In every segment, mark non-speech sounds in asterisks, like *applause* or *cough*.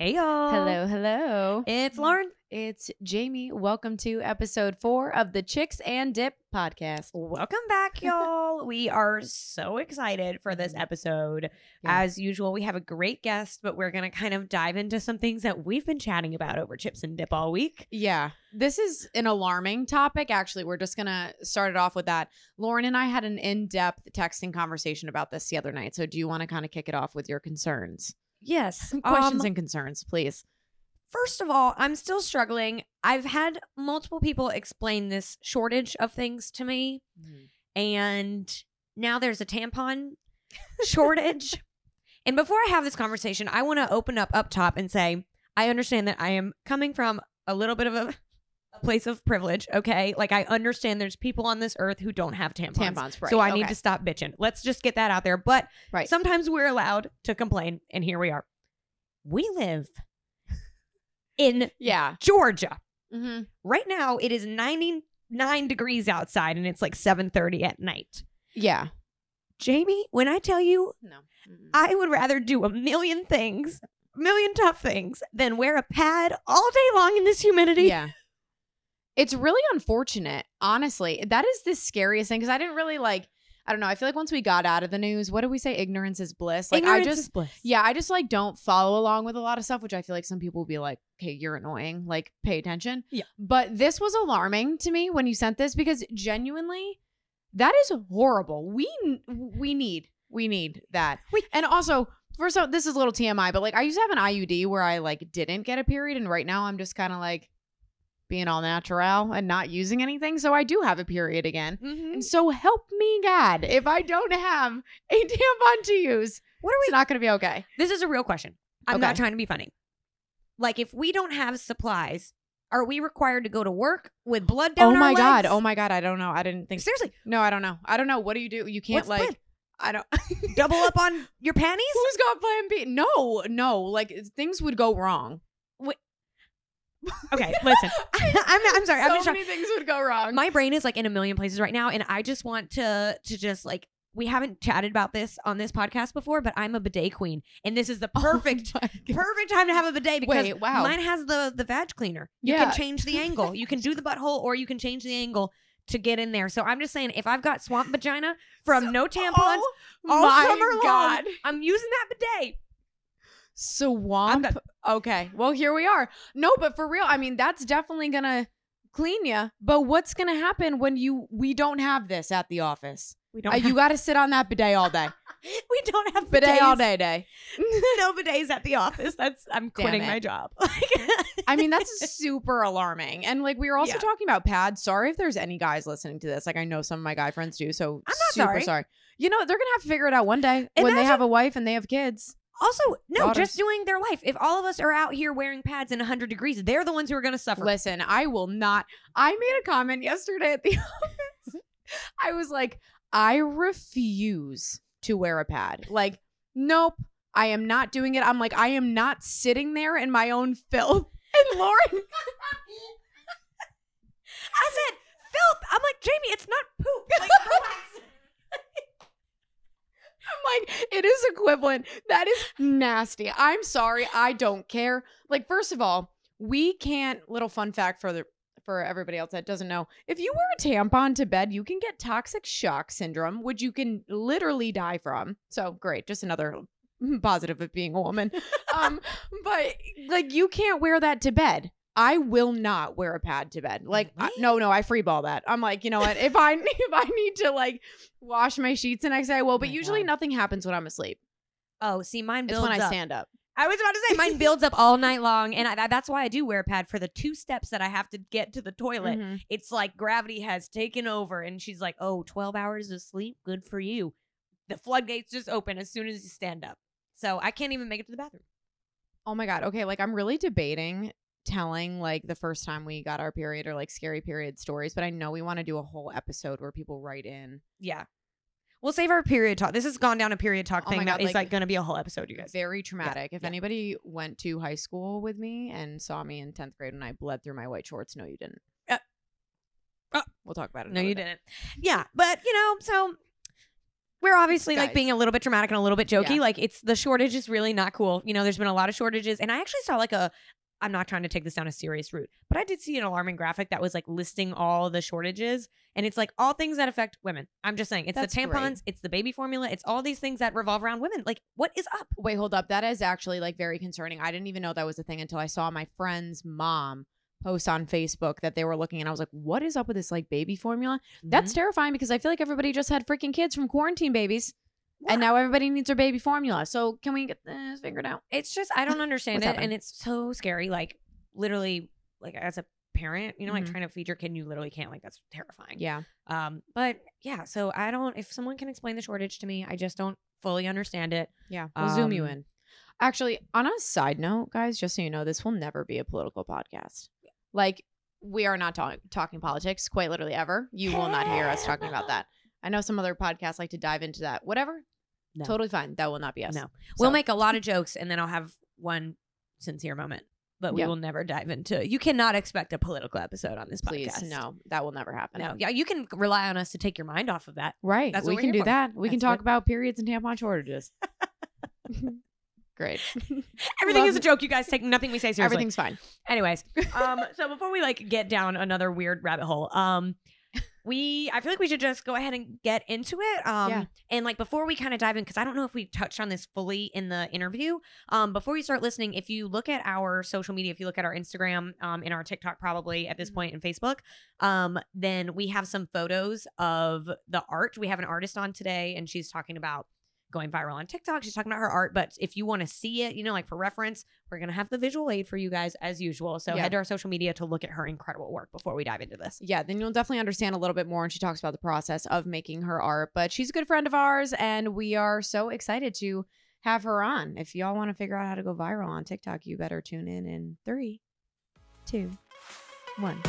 Hey y'all. Hello, hello. It's mm. Lauren. It's Jamie. Welcome to episode four of the Chicks and Dip podcast. Welcome back, *laughs* y'all. we are so excited for this mm-hmm. episode. Yeah. As usual, we have a great guest, but we're going to kind of dive into some things that we've been chatting about over Chips and Dip all week. Yeah, this is an alarming topic. Actually, we're just gonna start it off with that. Lauren and I had an in-depth texting conversation about this the other night. So, do you want to kind of kick it off with your concerns, Yes. questions, Um, and concerns, please? First of all, I'm still struggling. I've had multiple people explain this shortage of things to me, and now there's a tampon shortage. *laughs* And before I have this conversation, I want to open up up top and say, I understand that I am coming from a little bit of a, a place of privilege, okay? Like I understand there's people on this earth who don't have tampons. Tampons, right? So I need to stop bitching. Let's just get that out there. But Right. sometimes we're allowed to complain, and here we are. We live in Yeah. Georgia. Mm-hmm. Right now it is 99 degrees outside and it's like 7:30 at night. Yeah. Jamie, when I tell you No. Mm-mm. I would rather do a million things, a million tough things than wear a pad all day long in this humidity. Yeah. It's really unfortunate, honestly. That is the scariest thing because I didn't really like. I don't know. I feel like once we got out of the news, what do we say? Ignorance is bliss. Like Ignorance I just, is bliss. yeah, I just like don't follow along with a lot of stuff, which I feel like some people will be like, "Okay, you're annoying. Like, pay attention." Yeah. But this was alarming to me when you sent this because genuinely, that is horrible. We we need we need that. We- and also. First of all, this is a little TMI, but like I used to have an IUD where I like didn't get a period, and right now I'm just kind of like being all natural and not using anything. So I do have a period again. Mhm. And so help me God if I don't have a *laughs* tampon to use. What are we? It's not going to be okay. This is a real question. I'm not trying to be funny. Like if we don't have supplies, are we required to go to work with blood down oh my God. Oh my God. I don't know. I didn't think. Seriously, No, I don't know. I don't know. What do you do? You can't what's like. I don't. double up *laughs* on your panties? Who's got plan B? No, no. Like things would go wrong. Okay, listen. *laughs* I'm, I'm sorry. I'm so just trying- many things would go wrong. my brain is like in a million places right now and i just want to to just like we haven't chatted about this on this podcast before but i'm a bidet queen and this is the Oh perfect my God. perfect time to have a bidet because Wait, wow. mine has the the vag cleaner you Yeah. can change the angle you can do the butthole or you can change the angle to get in there so i'm just saying if i've got swamp vagina from So- no tampons Oh all my summer long God. i'm using that bidet Swamp. done. Okay. Well, here we are. No, but for real, I mean, that's definitely gonna clean you. But what's gonna happen when you we don't have this at the office? we Uh, don't you got to sit on that bidet all day. *laughs* we don't have bidet all bidets. day, day. *laughs* no bidets at the office that's i'm quitting my job *laughs* I mean, that's super alarming. And like we were also Yeah. talking about pads. Sorry if there's any guys listening to this. Like I know some of my guy friends do. So I'm not super sorry. You know they're gonna have to figure it out one day when they have a wife and they have kids. Also, no, just doing their life. If all of us are out here wearing pads in 100 degrees, they're the ones who are going to suffer. Listen, I will not. I made a comment yesterday at the *laughs* office. I was like, I refuse to wear a pad. Like, nope, I am not doing it. I'm like, I am not sitting there in my own filth. *laughs* And Lauren, *laughs* I said, filth. I'm like, Jamie, it's not poop. Like, relax. I'm like, it is equivalent. That is nasty. I'm sorry. I don't care. Like, first of all, we can't. Little fun fact for the for everybody else that doesn't know, if you wear a tampon to bed, you can get toxic shock syndrome, which you can literally die from. So great, just another *laughs* positive of being a woman. *laughs* um, but like, you can't wear that to bed. I will not wear a pad to bed. Like, I- no, no, I freeball that. I'm like, you know what? If I *laughs* if I need to like wash my sheets the next day, I will. But my usually God. nothing happens when I'm asleep. Oh, see, mine It's builds when I stand up. I was about to say, mine *laughs* builds up all night long. And I, that's why I do wear a pad for the two steps that I have to get to the toilet. Mhm. It's like gravity has taken over. And she's like, oh, 12 hours of sleep? Good for you. The floodgates just open as soon as you stand up. So I can't even make it to the bathroom. Oh my god. Okay, like I'm really debating telling like the first time we got our period or like scary period stories, but I know we want to do a whole episode where people write in Yeah. We'll save our period talk. This has gone down a period talk Oh thing my that God, is like- like going to be a whole episode, you guys. very traumatic. if yeah. anybody went to high school with me and saw me in 10th grade and I bled through my white shorts, no you didn't. Uh, uh, we'll talk about it. No, you day. didn't. Yeah, but you know, so we're obviously like being a little bit dramatic and a little bit jokey. Yeah. Like it's the shortage is really not cool. You know, there's been a lot of shortages, and I actually saw like a. I'm not trying to take this down a serious route, but I did see an alarming graphic that was like listing all the shortages, and it's like all things that affect women. I'm just saying, it's That's the great. tampons, it's the baby formula, it's all these things that revolve around women. Like, what is up? Wait, hold up. That is actually like very concerning. I didn't even know that was a thing until I saw my friend's mom post on Facebook that they were looking and I was like, what is up with this like baby formula? That's mm-hmm. terrifying because I feel like everybody just had freaking kids from quarantine babies. And now everybody needs their baby formula. So can we get this figured out? it's just I don't understand it, and it's so scary. Like literally, like as a parent, you know, like Mhm. trying to feed your kid, and you literally can't. Like that's terrifying. Yeah. Um, but yeah, so I don't. If someone can explain the shortage to me, I just don't fully understand it. Yeah. We'll zoom you Um, in. Actually, on a side note, guys, just so you know, this will never be a political podcast. Like, we are not talk- talking politics quite literally ever. You will not hear us talking about that. *laughs* I know some other podcasts like to dive into that. Whatever. No. Totally fine. That will not be us. No. We'll make a lot of *laughs* jokes, and then I'll have one sincere moment. But we Yeah. will never dive into. You cannot expect a political episode on this Please, podcast. no, that will never happen. no. Yeah, you can rely on us to take your mind off of that. Right. That's we can do for. that. We can talk what- about periods and tampon shortages. *laughs* Great. *laughs* Everything Love is a joke. You guys take nothing we say seriously. Everything's fine. Anyways, um, so before we like get down another weird rabbit hole, um, we I feel like we should just go ahead and get into it. Um, Yeah. and like before we kind of dive in, because I don't know if we touched on this fully in the interview. Um, before you start listening, if you look at our social media, if you look at our Instagram, um, and our TikTok probably at this Mhm. point and Facebook, um, then we have some photos of the art. We have an artist on today, and she's talking about going viral on TikTok. She's talking about her art, but if you want to see it, you know, like for reference, we're gonna have the visual aid for you guys as usual. So Yeah. head to our social media to look at her incredible work before we dive into this. Yeah, then you'll definitely understand a little bit more. And she talks about the process of making her art. But she's a good friend of ours, and we are so excited to have her on. If y'all want to figure out how to go viral on TikTok, you better tune in in three, two, one.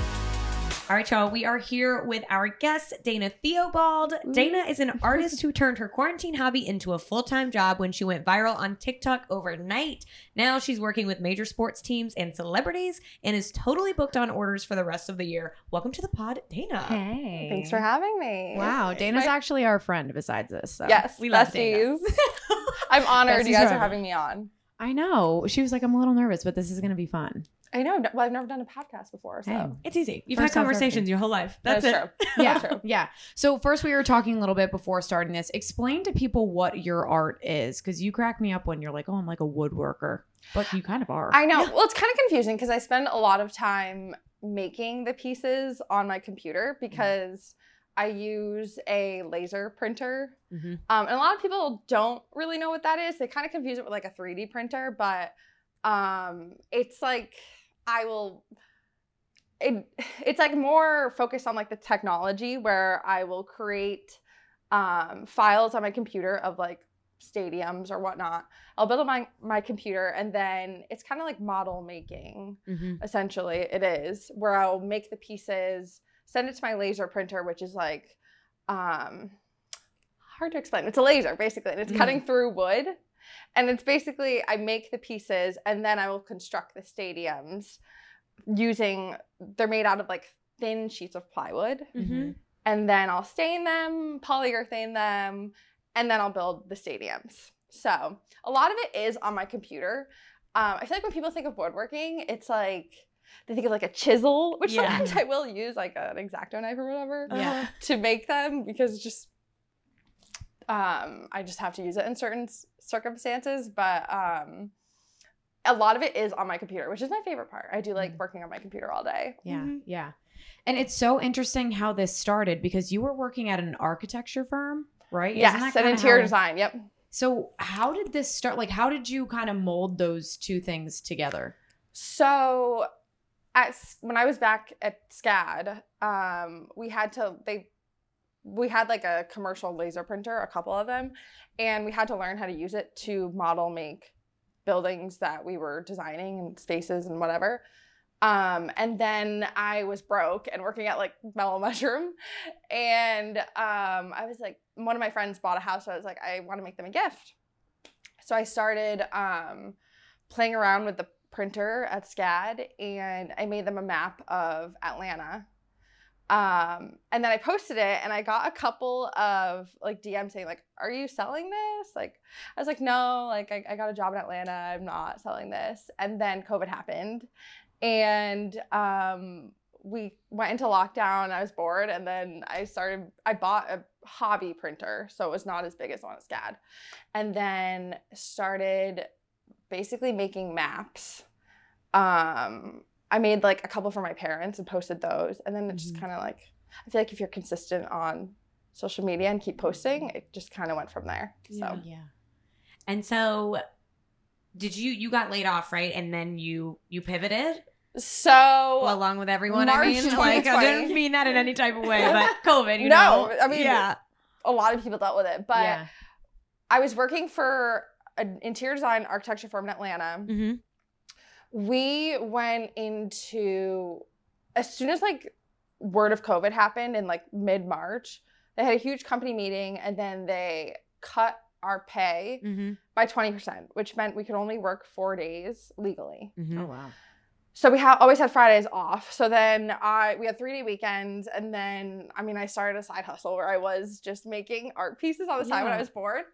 All right, y'all. We are here with our guest, Dana Theobald. Dana is an *laughs* artist who turned her quarantine hobby into a full time job when she went viral on TikTok overnight. Now she's working with major sports teams and celebrities and is totally booked on orders for the rest of the year. Welcome to the pod, Dana. Hey. Thanks for having me. Wow, Dana's My- actually our friend besides this. So. Yes, We love Dana. *laughs* I'm honored you guys are having me on. I know. She was like, I'm a little nervous, but this is going to be fun. I know. Well, I've never done a podcast before, so Hey. It's easy. You've First had conversations your whole life. That's, that's, it. true. *laughs* Yeah. That's true. Yeah. So first we were talking a little bit before starting this. Explain to people what your art is because you crack me up when you're like, oh, I'm like a woodworker. But you kind of are. I know. Well, it's kind of confusing because I spend a lot of time making the pieces on my computer Mm-hmm. because I use a laser printer. Mhm. Um, and a lot of people don't really know what that is. They kind of confuse it with like a 3D printer, but um, it's like I will. It, it's like more focused on like the technology where I will create um, files on my computer of like stadiums or whatnot. I'll build on my my computer and then it's kind of like model making Mhm. essentially it is where I'll make the pieces, send it to my laser printer, which is like um hard to explain. It's a laser basically, and it's Mhm. cutting through wood. And it's basically I make the pieces and then I will construct the stadiums using they're made out of like thin sheets of plywood. Mhm. And then I'll stain them, polyurethane them, and then I'll build the stadiums. So a lot of it is on my computer. Um, I feel like when people think of woodworking, it's like they think of like a chisel, which Yeah. sometimes I will use like an exacto knife or whatever Yeah. to make them because it's just um, I just have to use it in certain circumstances. But um, a lot of it is on my computer, which is my favorite part. I do like Mm. working on my computer all day. Yeah. Mhm. Yeah. And it's so interesting how this started because you were working at an architecture firm, right? Isn't Yes, that and interior how- design. Yep. So how did this start? Like, how did you kind of mold those two things together? So, at when I was back at SCAD, um, we had to they we had like a commercial laser printer, a couple of them, and we had to learn how to use it to model make buildings that we were designing and spaces and whatever. Um, and then I was broke and working at like Mellow *laughs* Mushroom, and um, I was like, one of my friends bought a house, so I was like, I want to make them a gift. So I started um, playing around with the printer at SCAD and I made them a map of Atlanta. Um, and then I posted it and I got a couple of like DMs saying, like, are you selling this? Like, I was like, no, like I, I got a job in Atlanta. I'm not selling this. And then COVID happened. And um we went into lockdown. I was bored, and then I started. I bought a hobby printer, so it was not as big as one at SCAD, and then started basically making maps. Um, I made like a couple for my parents and posted those, and then it just Mhm. kind of like I feel like if you're consistent on social media and keep posting, it just kind of went from there. So yeah. And so did you you got laid off, right? And then you you pivoted so along with everyone. March I mean, like I didn't mean that in any type of way, but *laughs* COVID, you No, know. I mean, yeah. a lot of people dealt with it, but yeah. I was working for an interior design architecture firm in Atlanta. Mm-hmm. We went into as soon as like word of covid happened in like mid-march they had a huge company meeting and then they cut our pay Mm-hmm. by 20% which meant we could only work four days legally Mm-hmm. Oh wow. so we ha- always had fridays off so then i we had three day weekends and then i mean i started a side hustle where i was just making art pieces on the side when i was bored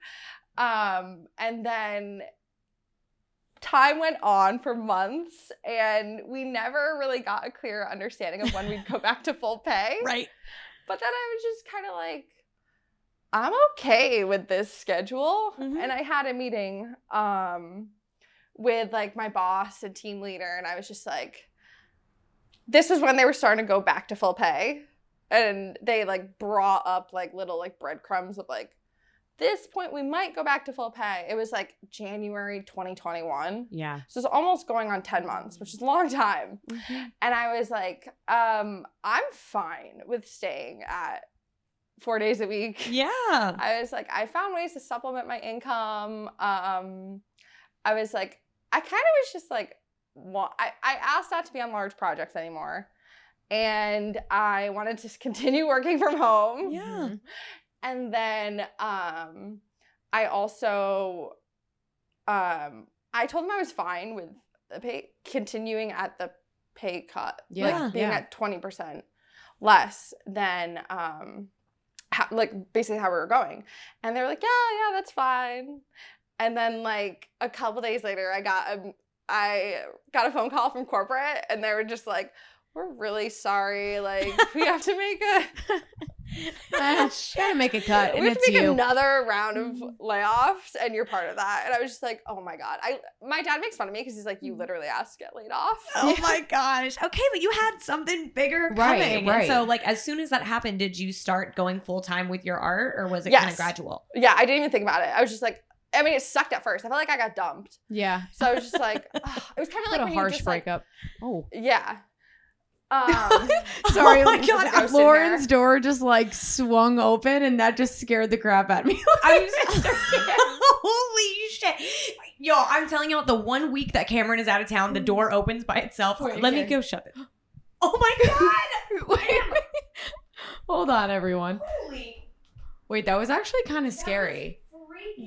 um, and then time went on for months and we never really got a clear understanding of when we'd go back to full pay *laughs* Right. but then i was just kind of like i'm okay with this schedule Mhm. and i had a meeting um, with like my boss and team leader and i was just like this is when they were starting to go back to full pay and they like brought up like little like breadcrumbs of like this point we might go back to full pay it was like january 2021 Yeah. so it's almost going on 10 months which is a long time and i was like um i'm fine with staying at four days a week Yeah. I was like, I found ways to supplement my income. Um, I was like, I kind of was just like, wa- I, I asked not to be on large projects anymore. And I wanted to continue working from home. Yeah. And then um, I also, um, I told them I was fine with the pay, continuing at the pay cut, Yeah, like being yeah. at 20% less than um, how, like basically how we were going. And they were like, yeah, yeah, that's fine. And then like a couple days later, I got a, I got a phone call from corporate, and they were just like, "We're really sorry. Like we have to make a *laughs* Gotta make a cut, *laughs* we and have it's to make you. another round of mm-hmm. layoffs, and you're part of that." And I was just like, "Oh my god!" I my dad makes fun of me because he's like, "You mm-hmm. literally asked to get laid off." *laughs* Oh my gosh. Okay, but you had something bigger Right, coming. right. And so like as soon as that happened, did you start going full time with your art or was it kind of gradual? Yeah, I didn't even think about it. I was just like, I mean, it sucked at first. I felt like I got dumped, Yeah. so I was just like, ugh. it was kind of like a when you harsh just, like- breakup. oh. yeah. Um, *laughs* Sorry, oh my god. a ghost in Lauren's door just like swung open, and that just scared the crap out of me. *laughs* I'm *laughs* Holy shit. Yo, I'm telling you, the one week that Cameron is out of town, the door opens by itself. Wait, Let me go shut it. Oh my god. Wait, wait. Hold on, everyone. Holy. Wait, that was actually kind of scary.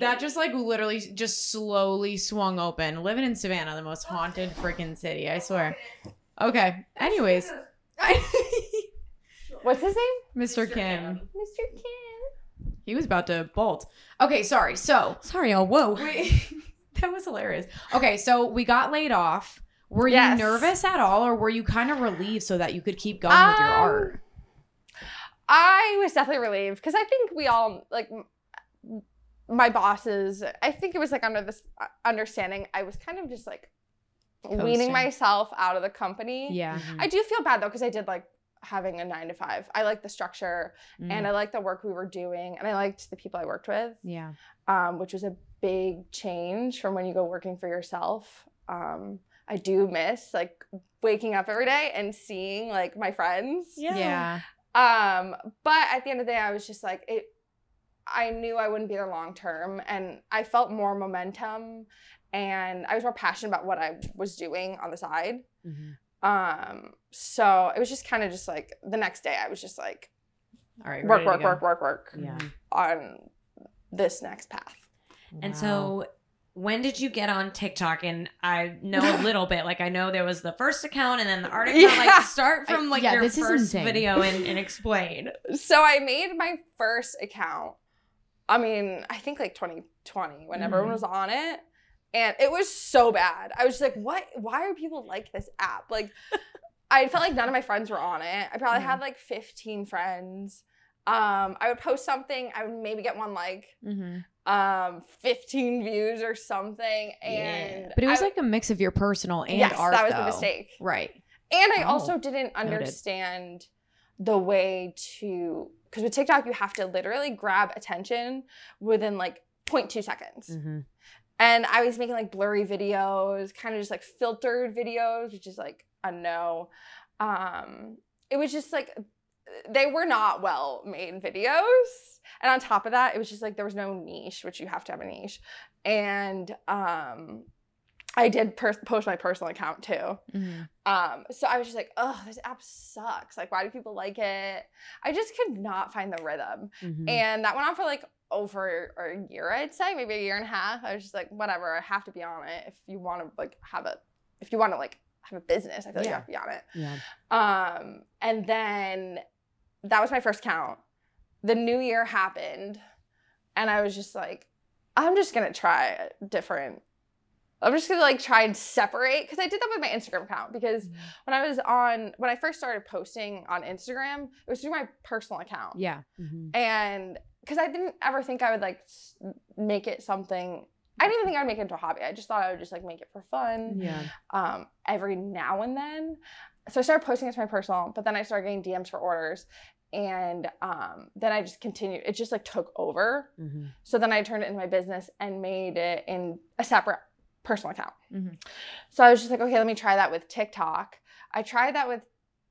That just like literally just slowly swung open. Living in Savannah, the most *gasps* haunted freaking city, I swear. Okay. Anyways, *laughs* what's his name? Mr. Kim. Mr. Kim. He was about to bolt. Okay, sorry. So, Sorry, oh whoa. Wait, *laughs* that was hilarious. Okay, so we got laid off. Were Yes. you nervous at all, or were you kind of relieved so that you could keep going with your Um, art? I was definitely relieved because I think we all like m- my bosses. I think it was like under this uh, understanding. I was kind of just like Coasting. weaning myself out of the company. Yeah. I do feel bad though because I did like having a nine to five. I like the structure Mm. and I liked the work we were doing and I liked the people I worked with, yeah. um, which was a big change from when you go working for yourself. Um, I do miss like waking up every day and seeing like my friends. Yeah. Um, but at the end of the day, I was just like it. I knew I wouldn't be there long term, and I felt more momentum, and I was more passionate about what I was doing on the side. Mhm. Um, so it was just kind of just like the next day, I was just like All right. work, ready work, work, work, work Yeah. on this next path. And Wow. so when did you get on TikTok? And I know a *laughs* little bit. Like I know there was the first account and then the article. Yeah. Like start from like yeah, your this first insane. video and, *laughs* and explain. So I made my first account. I mean, I think like 2020 when everyone Mhm. was on it. And it was so bad. I was just like, what? Why are people like this app? Like, *laughs* I felt like none of my friends were on it. I probably had like 15 friends. Um, I would post something, I would maybe get one like, Mhm. um, 15 views or something. And But it was I- like a mix of your personal and yes, art. that was the mistake. Right. And I Oh, also didn't understand the way to because with TikTok you have to literally grab attention within like 0.2 seconds. Mm-hmm. And I was making like blurry videos, kind of just like filtered videos, which is like a no. Um it was just like they were not well made videos. And on top of that, it was just like there was no niche, which you have to have a niche. And um I did per- post my personal account too. Mm-hmm. Um, so I was just like, oh, this app sucks. Like, why do people like it? I just could not find the rhythm. Mm-hmm. And that went on for like over a year, I'd say, maybe a year and a half. I was just like, whatever, I have to be on it. If you want to like have a if you want to like have a business, I feel like you have to be on it. yeah. Um, and then that was my first count. The new year happened, and I was just like, I'm just gonna try a different. I'm just gonna like try and separate because I did that with my Instagram account because Mm-hmm. when I was on when I first started posting on Instagram, it was through my personal account. Yeah. Mm-hmm. And because I didn't ever think I would like make it something. I didn't even think I would make it into a hobby. I just thought I would just like make it for fun Yeah. um, every now and then. So I started posting it to my personal, but then I started getting DMs for orders. And um, then I just continued. It just like took over. Mm-hmm. So then I turned it into my business and made it in a separate personal account. Mhm. So I was just like, okay, let me try that with TikTok. I tried that with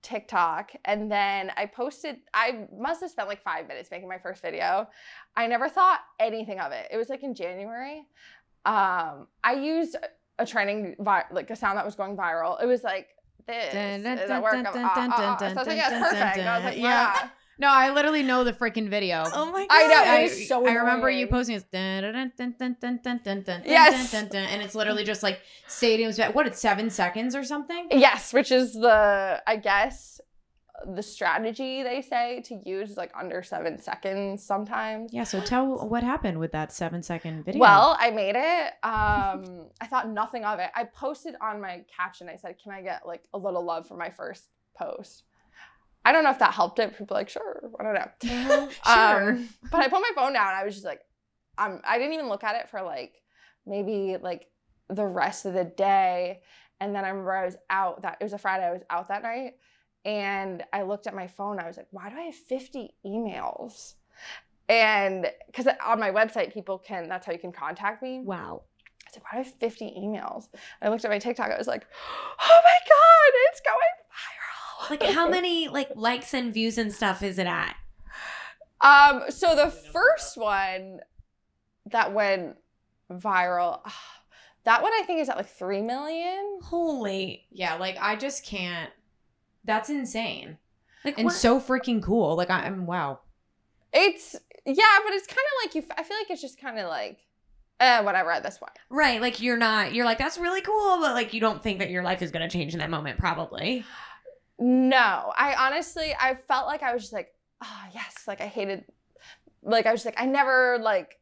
TikTok and then I posted, I must have spent like five minutes making my first video. I never thought anything of it. It was like in January. Um, I used a trending, vi- like a sound that was going viral. It was like, this is a work of ah, ah. dun, So I was like, yeah, dun, it's dun, perfect. I was like, Yeah. No, I literally know the freaking video. Oh my god. I know, I, it was so I remember you posting this. Dun, dun, dun, dun, dun, dun, dun, dun, Yes. dun, dun, dun, and it's literally just like stadiums. What? It's seven seconds or something. Yes, which is the I guess the strategy they say to use is like under seven seconds sometimes. Yeah. So tell what happened with that seven second video. Well, I made it. Um, *laughs* I thought nothing of it. I posted on my caption. I said, "Can I get like a little love for my first post?" I don't know if that helped it. People like, "Sure." I don't know. Sure. Um, *laughs* but I put my phone down. I was just like, um, I didn't even look at it for like maybe like the rest of the day. And then I remember I was out that it was a Friday. I was out that night, and I looked at my phone. I was like, why do I have fifty emails? And because on my website, people can that's how you can contact me. wow. I said, why do I have 50 emails? And I looked at my TikTok. I was like, oh my God, it's going. Like how many like likes and views and stuff is it at? Um, so the first one that went viral, *sighs* that one I think is at like 3 million. Holy. Yeah. Like I just can't. That's insane Like and what? so freaking cool. Like I- I'm wow. It's, yeah, but it's kind of like you, I feel like it's just kind of like, eh, whatever at this point. right, like you're not you're like that's really cool, but like you don't think that your life is going to change in that moment probably. No, I honestly, I felt like I was just like, oh yes, like I hated, like I was just like, I never like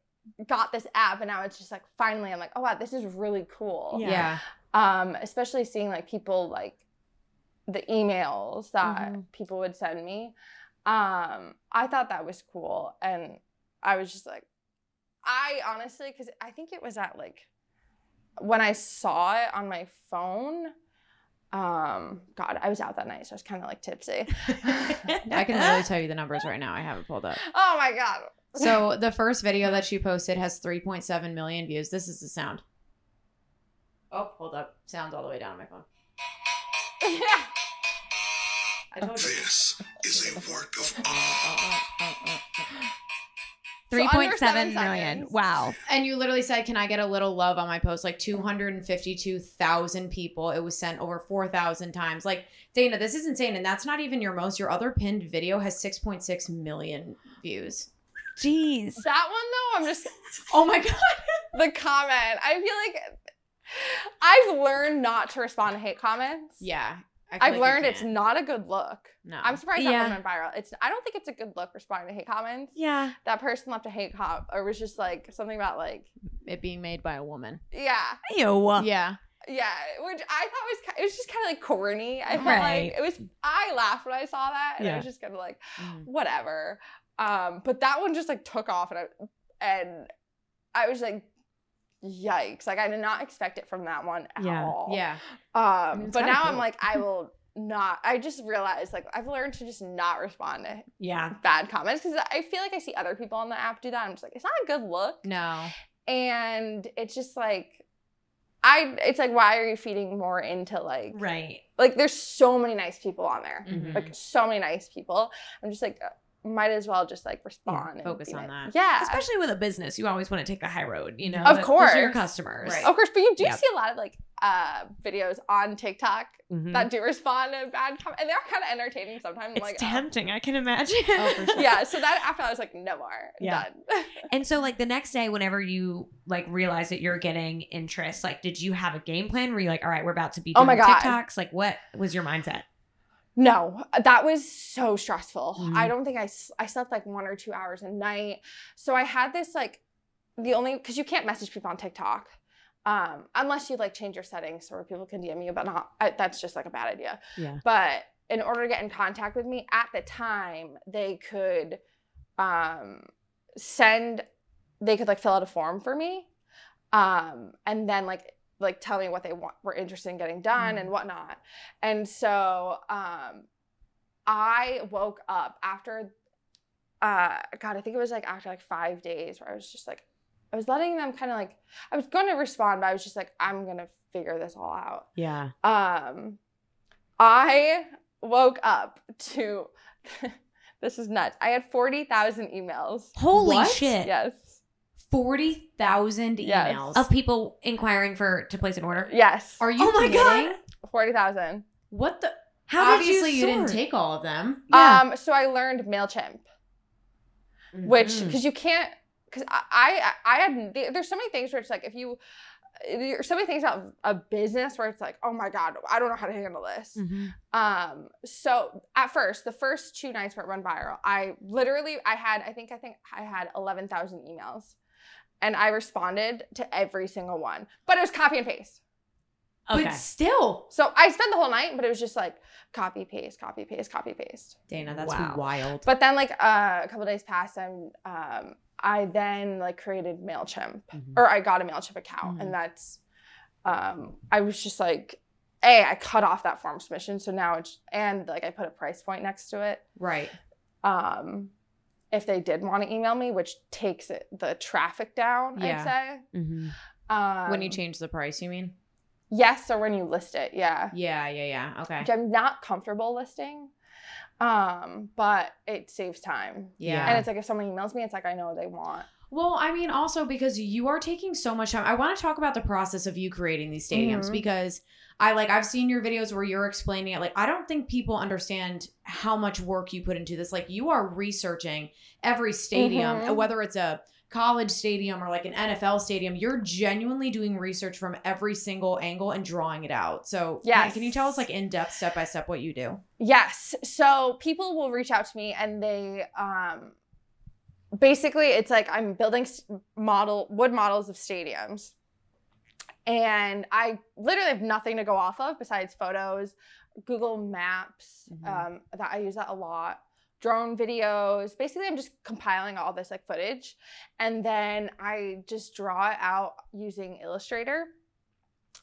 got this app, and now it's just like finally, I'm like, oh wow, this is really cool. Yeah. Yeah. Um, especially seeing like people like the emails that Mhm. people would send me. Um, I thought that was cool, and I was just like, I honestly, because I think it was at like when I saw it on my phone. Um, God, I was out that night, so I was kind of like tipsy. *laughs* I can literally tell you the numbers right now. I have it pulled up. *laughs* Oh my god. So the first video that she posted has 3.7 million views. This is the sound. Oh, hold up. Sound's all the way down on my phone. *laughs* I told you. This is a work of art. Uh, uh, uh, Three under point seven seven million. seconds. Wow. And you literally said, "Can I get a little love on my post?" Like 252,000 people. It was sent over 4,000 times. Like Dana, this is insane, and that's not even your most. Your other pinned video has 6.6 million views. Jeez. That one though, I'm just Oh my god! *laughs* the comment. I feel like I've learned not to respond to hate comments. Yeah. I feel I've like learned it's can't. a good look. No. I'm surprised Yeah. that one went viral. It's I don't think it's a good look responding to hate comments. Yeah. That person left a hate comment or was just like something about like it being made by a woman. yeah Ew. Yeah. yeah, which I thought was ki- it was just kind of like corny. I felt Right. like it was. I laughed when I saw that, and I was just kind of like Mhm. whatever. Um, but that one just like took off, and I and I was like. Yikes! Like I did not expect it from that one at Yeah. all. Yeah. Um, mean, but now I'm like, I *laughs* will not. I just realized, like, I've learned to just not respond to Yeah. bad comments because I feel like I see other people on the app do that. I'm just like, it's not a good look, No. and it's just like, I. It's like, why are you feeding more into like, Right. like, there's so many nice people on there, Mhm. like so many nice people. I'm just like, might as well just like respond. and focus be on nice. that. Yeah. Especially with a business, you always want to take the high road, you know? Of course. those are your customers. Right. of course, but you do Yep. see a lot of like uh videos on TikTok Mhm. that do respond to bad comments, and they're kind of entertaining sometimes. It's like, oh. tempting, I can imagine. Oh, for sure. yeah. So that after I was like, no more. Yeah. Done. *laughs* And so like the next day, whenever you like realize that you're getting interest, like did you have a game plan? Were you like, all right, we're about to be Oh doing my God. TikToks? Like what was your mindset? No, that was so stressful. Mhm. I don't think I, I slept like one or two hours a night. So I had this like the only because you can't message people on TikTok. Um, unless you like change your settings so where people can DM you, but not I, that's just like a bad idea. Yeah. But in order to get in contact with me at the time, they could um, send, they could like fill out a form for me, um, and then like like tell me what they want were interested in getting done and whatnot. And so um, I woke up after, uh, God, I think it was like after like five days where I was just like, I was letting them kind of like, I was going to respond, but I was just like, I'm gonna figure this all out Yeah. um i woke up to *laughs* this is nuts i had 40,000 emails Holy What? shit. yes 40,000 Yes. emails. Of people inquiring for to place an order. yes Are you Oh my God. 40,000 What the? How Obviously, did you, you, didn't sort? take all of them. Yeah. um so i learned mailchimp which Mhm. because you can't because I, I i had there's so many things where it's like if you there's so many things about a business where it's like oh my god i don't know how to handle this Mhm. Um, so at first, the first two nights where it went viral, I literally I had I think I think I had eleven thousand emails. And I responded to every single one. But it was copy and paste. Okay. But still, So I spent the whole night, but it was just like copy, paste, copy, paste, copy, paste. Dana, that's Wow. wild. But then like uh, a couple days passed and um I then like created MailChimp Mhm. or I got a MailChimp account Mhm. and that's um I was just like a I cut off that form submission so now it's and like I put a price point next to it right. um if they did want to email me which takes it the traffic down Yeah. I'd say Mhm. um when you change the price, you mean? yes or when you list it yeah Yeah, yeah, yeah. Okay. which I'm not comfortable listing um but it saves time Yeah. and it's like if someone emails me it's like I know they want Well, I mean, also because you are taking so much time. I want to talk about the process of you creating these stadiums Mhm. because I like I've seen your videos where you're explaining it. Like, I don't think people understand how much work you put into this. Like, you are researching every stadium, Mhm. whether it's a college stadium or like an NFL stadium. You're genuinely doing research from every single angle and drawing it out. So, yeah, can you tell us like in depth, step by step, what you do? Yes. So people will reach out to me and they um basically it's like I'm building model wood models of stadiums. And I literally have nothing to go off of besides photos, Google Maps, Mhm. um that I use that a lot. Drone videos. Basically, I'm just compiling all this like footage and then I just draw it out using Illustrator,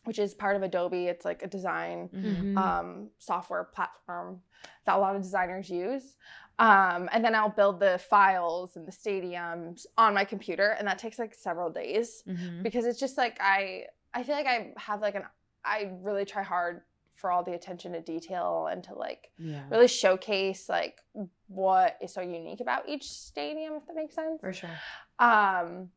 which is part of Adobe. It's like a design Mhm. um, software platform that a lot of designers use. Um, and then I'll build the files and the stadiums on my computer, and that takes like several days Mhm. because it's just like I I feel like I have like an I really try hard for all the attention to detail and to like Yeah. really showcase like what is so unique about each stadium, if that makes sense. For sure. Um,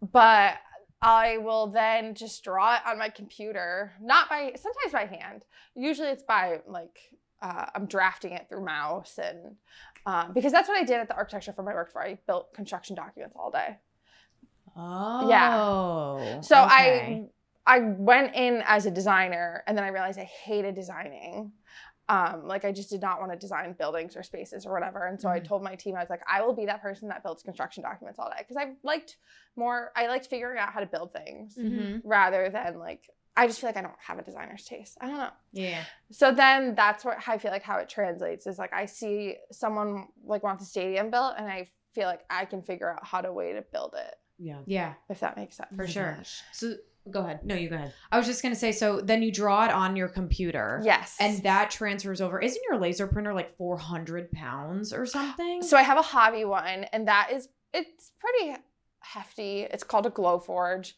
but I will then just draw it on my computer, not by sometimes by hand. Usually it's by like uh, I'm drafting it through mouse and um, because that's what I did at the architecture for my work for. I built construction documents all day. Oh. Yeah. So okay. I I went in as a designer and then I realized I hated designing. Um, like I just did not want to design buildings or spaces or whatever. And so I Mhm. told my team, I was like, I will be that person that builds construction documents all day. Because I liked more I liked figuring out how to build things Mhm. rather than like I just feel like I don't have a designer's taste. I don't know. Yeah. So then that's what I feel like how it translates is like I see someone like wants a stadium built and I feel like I can figure out how to way to build it, Yeah. Yeah. if that makes sense. For sure. So go ahead. No, you go ahead. I was just gonna say. So then you draw it on your computer. Yes. And that transfers over. Isn't your laser printer like 400 pounds or something? So I have a hobby one, and that is it's pretty hefty. It's called a Glowforge,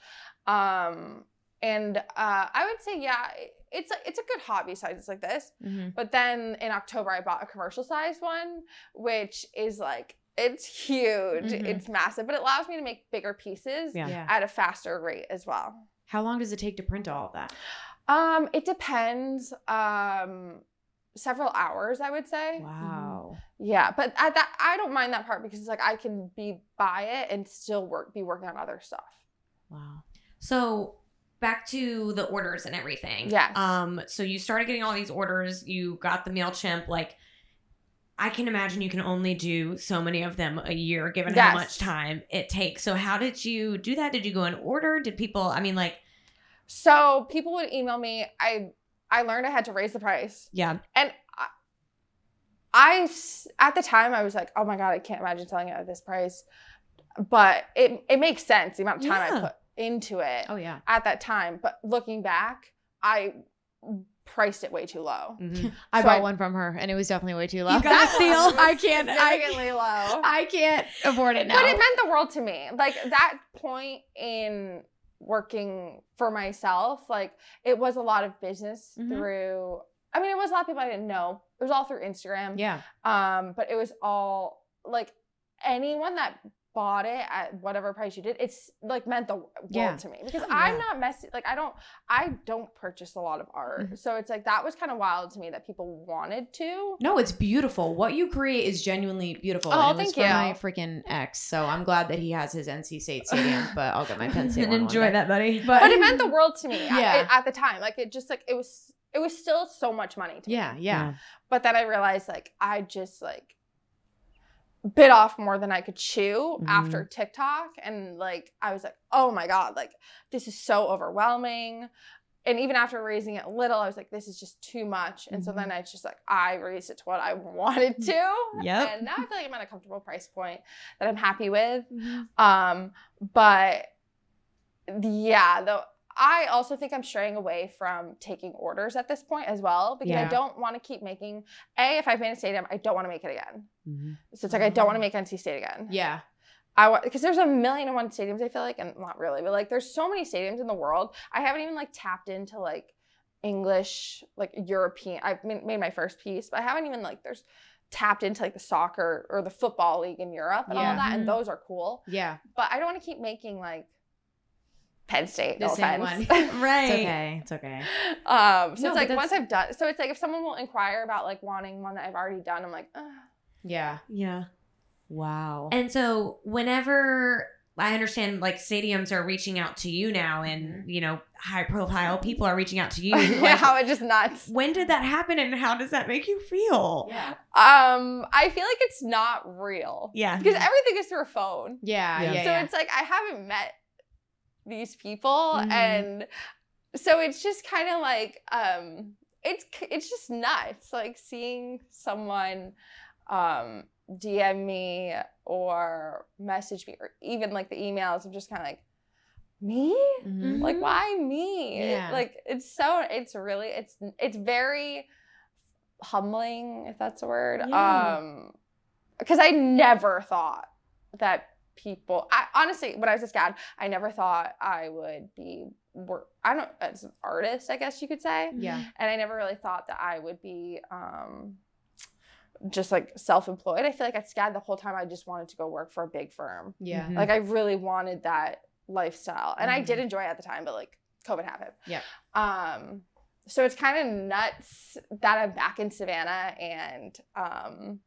um, and uh, I would say yeah, it's a, it's a good hobby size. It's like this. Mhm. But then in October, I bought a commercial size one, which is like it's huge. Mhm. It's massive, but it allows me to make bigger pieces Yeah. Yeah. at a faster rate as well. How long does it take to print all of that? Um, it depends. Um, several hours, I would say. Wow. Yeah, but at that I don't mind that part because it's like I can be by it and still work be working on other stuff. Wow. So back to the orders and everything. Yes. Um. So you started getting all these orders. You got the Mailchimp. Like, I can imagine you can only do so many of them a year, given how much time it takes. So how did you do that? Did you go in order? Did people? I mean, like, So people would email me. I I learned I had to raise the price, yeah, and I, I at the time I was like, oh my god, I can't imagine selling it at this price. But it it makes sense the amount of time Yeah. I put into it Oh yeah. at that time. But looking back, I priced it way too low. Mm-hmm. *laughs* I So bought I- one from her, and it was definitely way too low. A steal. *laughs* I can't. I, Significantly low. I can't afford it now. But it meant the world to me. Like that point in working for myself, like it was a lot of business Mhm. through I mean, it was a lot of people I didn't know. It was all through Instagram. yeah. Um, but it was all like anyone that bought it at whatever price you did, it's like meant the world Yeah. to me because Oh, I'm yeah. not messy. Like I don't, I don't purchase a lot of art, Mhm. so it's like that was kind of wild to me that people wanted to. No, it's beautiful. What you create is genuinely beautiful. Oh, and it was thank for you. my freaking ex. So I'm glad that he has his NC State stadium, *laughs* but I'll get my Penn State and one one enjoy that, buddy. But, But it meant *laughs* the world to me Yeah. at, the time. Like it just like it was, it was still so much money to me. Yeah, yeah. But then I realized like I just like bit off more than I could chew Mhm. after TikTok. And like I was like, oh my God, like this is so overwhelming. And even after raising it little, I was like, this is just too much. And so Mhm. then I just like I raised it to what I wanted to. Yep. And now I feel like I'm at a comfortable price point that I'm happy with. Mm-hmm. Um, but yeah, though I also think I'm straying away from taking orders at this point as well because I don't want to keep making a if I've made a stadium, I don't want to make it again. Mm-hmm. So it's like I don't want to make NC State again. Yeah. I want because there's a million and one stadiums. I feel like, and not really, but like there's so many stadiums in the world. I haven't even like tapped into like English, like European. I've made my first piece, but I haven't even like there's tapped into like the soccer or the football league in Europe and all Yeah. of that, and those are cool Yeah. but I don't want to keep making like Penn State. The no same offense. one. *laughs* right. It's okay. It's okay. um, so No, it's like once I've done, so it's like if someone will inquire about like wanting one that I've already done, I'm like, Ugh. Yeah. Yeah. Wow. And so whenever I understand like stadiums are reaching out to you now and you know high profile people are reaching out to you. *laughs* yeah, like, how it just nuts. when did that happen and how does that make you feel? yeah. Um, I feel like it's not real Yeah. because everything is through a phone. Yeah. Yeah. Yeah. so yeah. it's like I haven't met these people, Mhm. and so it's just kind of like um, it's it's just nuts, like seeing someone um DM me or message me or even like the emails. I'm just kind of like me. Mhm. Like why me? Yeah. like it's so it's really it's it's very humbling if that's a word. Yeah. Um because I never thought that people I honestly when I was a SCAD, I never thought I would be work I don't as an artist, I guess you could say. Yeah. And I never really thought that I would be um just like self-employed. I feel like at SCAD the whole time I just wanted to go work for a big firm. Yeah. Mhm. Like I really wanted that lifestyle. And I did Mhm. enjoy it at the time, but like COVID happened. Yeah. Um so it's kind of nuts that I'm back in Savannah and um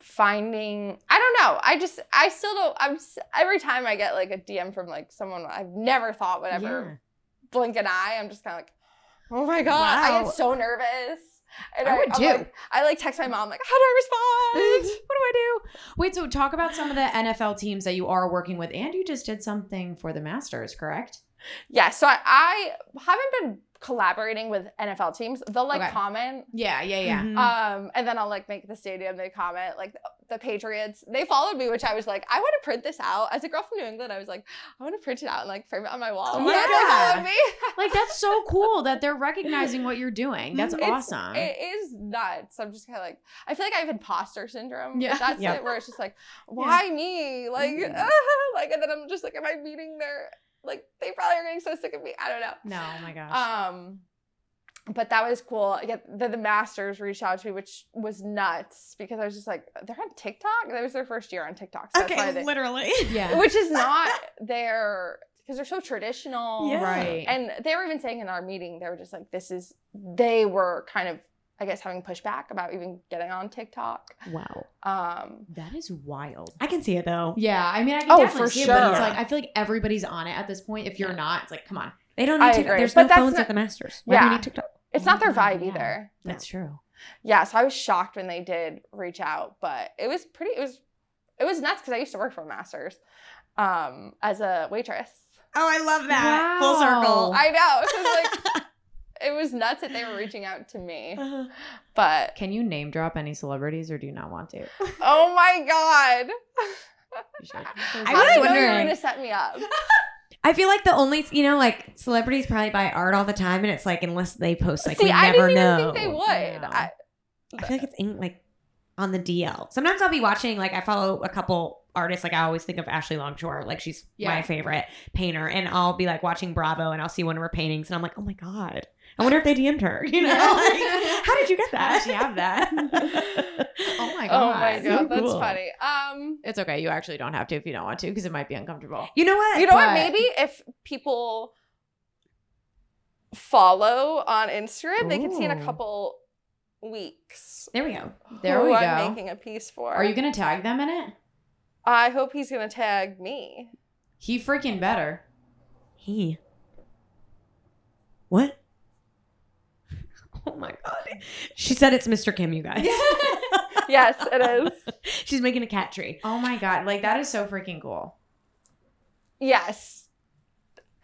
finding I don't know. I just I still don't I'm every time I get like a DM from like someone I've never thought would ever blink an eye, I'm just kind of like, "Oh my god, I Wow. get so nervous." And I would too. like- I like text my mom like, "How do I respond?" *laughs* what do I do? Wait, so talk about some of the NFL teams that you are working with, and you just did something for the Masters, correct? Yeah, so I, I haven't been collaborating with NFL teams. They'll like Okay. comment Yeah, yeah, yeah. Mhm. Um, and then I'll like make the stadium. They comment like the, the Patriots. They followed me, which I was like, I want to print this out. As a girl from New England, I was like, I want to print it out and like frame it on my wall. Oh Like, my they me. *laughs* Like that's so cool that they're recognizing what you're doing. That's It's- awesome. It is nuts. I'm just kind of like, I feel like I have imposter syndrome. Yeah. Yeah, that's Yeah. it. Where it's just like, why me? Like, Mhm. *laughs* like, and then I'm just like, am I meeting their? Like, they probably are getting so sick of me. I don't know. no, oh my gosh. Um, but that was cool. Yeah, the, the Masters reached out to me, which was nuts because I was just like, they're on TikTok. That was their first year on TikTok. So that's why Okay, they, literally. yeah. *laughs* which is not *laughs* their because they're so traditional. Yeah. Right. And they were even saying in our meeting, they were just like, this is. They were kind of, I guess, having pushback about even getting on TikTok. wow. Um, That is wild. I can see it though. Yeah, I mean, I can Oh, definitely for see it, but it's like I feel like everybody's on it at this point. If you're not, it's like, come on. They don't I need TikTok. agree, There's but no phones not- at the Masters. Why do you Yeah. need TikTok? it's not their vibe yeah. either. That's true. Yeah, so I was shocked when they did reach out, but it was pretty. It was, it was nuts because I used to work for Masters, um, as a waitress. Oh, I love that. Full circle. I know. So it's like *laughs* it was nuts that they were reaching out to me. But Can you name drop any celebrities, or do you not want to? *laughs* oh my god, I *laughs* I was was know you were wondering- gonna set me up. *laughs* I feel like the only, you know, like celebrities probably buy art all the time, and it's like unless they post, like See, we I never didn't know. even think they would. No. I, I feel like it's in, like on the DL. Sometimes I'll be watching, like I follow a couple artists. Like I always think of Ashley Longshore, like she's Yeah. my favorite painter, and I'll be like watching Bravo, and I'll see one of her paintings, and I'm like, oh my god, I wonder if they DM'd her. You know, *laughs* like, how did you get that? How did she have that? *laughs* *laughs* oh my god. oh my so god, that's cool. funny. Um, It's okay. You actually don't have to if you don't want to, because it might be uncomfortable. You know what? you know But- what? Maybe if people follow on Instagram, they can see in a couple weeks. there we go. There who we I'm go. making a piece for. Are you gonna tag them in it? I hope he's gonna tag me. He freaking better. He. What? *laughs* Oh my god. She said it's Mr. Kim, you guys. *laughs* Yes, it is. *laughs* She's making a cat tree. Oh my god, like that is so freaking cool. Yes.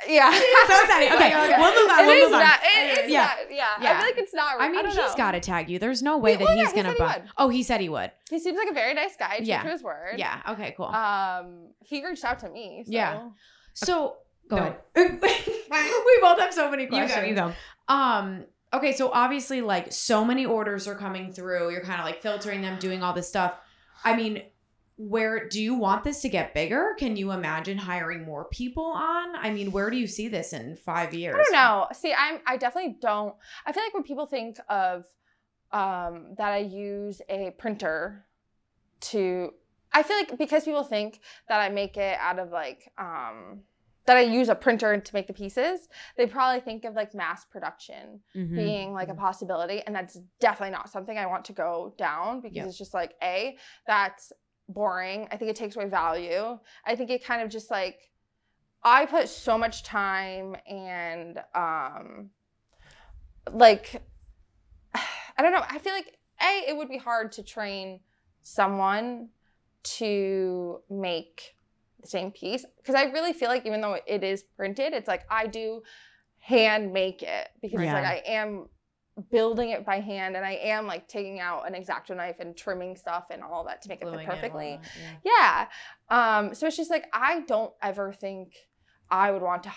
Yeah. So excited. Okay, Okay, okay. we'll move on. It we'll is move on. not. It is Yeah. not. Yeah. Yeah. I feel like it's not. I mean, don't he's know. got to tag you. There's no way He that would, he's he gonna said he buy. would. Oh, he said he would. He seems like a very nice guy. True Yeah. to his word. Yeah. Okay. Cool. Um, he reached out to me. So. Yeah. so Go No. ahead. we both have so many You questions. go. You go. Um. Okay. So obviously, like, so many orders are coming through. You're kind of like filtering them, doing all this stuff. I mean, where do you want this to get bigger? Can you imagine hiring more people on? I mean, where do you see this in five years? I don't know. See, I'm. I definitely don't. I feel like when people think of um, that, I use a printer to. I feel like because people think that I make it out of like um, that I use a printer to make the pieces, they probably think of like mass production. Mm-hmm. being like a possibility and that's definitely not something i want to go down because Yeah. it's just like a that's boring i think it takes away value i think it kind of just like i put so much time and um like *sighs* i don't know i feel like a it would be hard to train someone to make the same piece because i really feel like even though it is printed it's like i do hand make it because it's like i am building it by hand and i am like taking out an X-Acto knife and trimming stuff and all that to make it fit it all perfectly that, yeah. yeah. Um, so it's just like I don't ever think I would want to.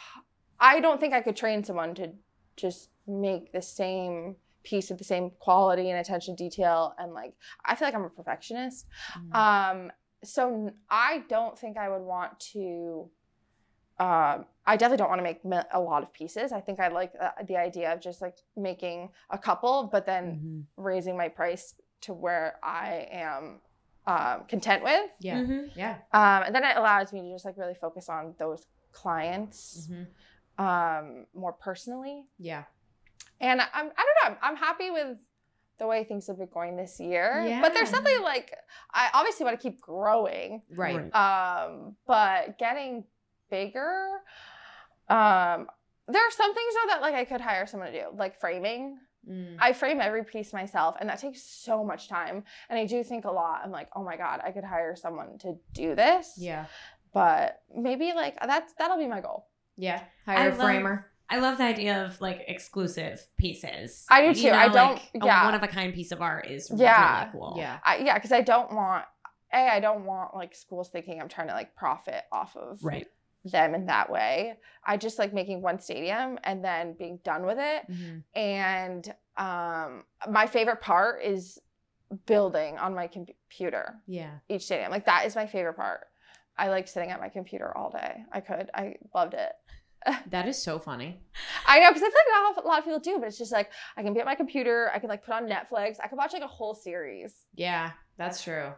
I don't think I could train someone to just make the same piece of the same quality and attention to detail and like I feel like I'm a perfectionist. Mm. Um, so I don't think I would want to. Um, I definitely don't want to make a lot of pieces. I think I like uh, the idea of just like making a couple, but then Mm-hmm. raising my price to where I am um, content with. yeah. Mm-hmm. Yeah. Um, and then it allows me to just like really focus on those clients Mhm. um, more personally. Yeah. And I'm, I don't know, I'm, I'm happy with the way things have been going this year. But there's something like I obviously want to keep growing. Right. Um, but getting bigger, um, there are some things though that like I could hire someone to do, like framing. Mm. I frame every piece myself, and that takes so much time. And I do think a lot. I'm like, oh my god, I could hire someone to do this. Yeah. But maybe like that's that'll be my goal. Yeah. I Hire a love- framer. I love the idea of like exclusive pieces. I do too. I don't- Like, a yeah. one of a kind piece of art is Yeah. really cool. Yeah. I, yeah, because I don't want a I don't want like schools thinking I'm trying to like profit off of Right. them in that way. I just like making one stadium and then being done with it. Mhm. And um, my favorite part is building on my computer Yeah. each stadium. Like that is my favorite part. I like sitting at my computer all day. I could. I loved it. *laughs* That is so funny. I know because I feel like a lot of people do, but it's just like I can be at my computer. I can like put on Netflix. I could watch like a whole series. Yeah, that's true.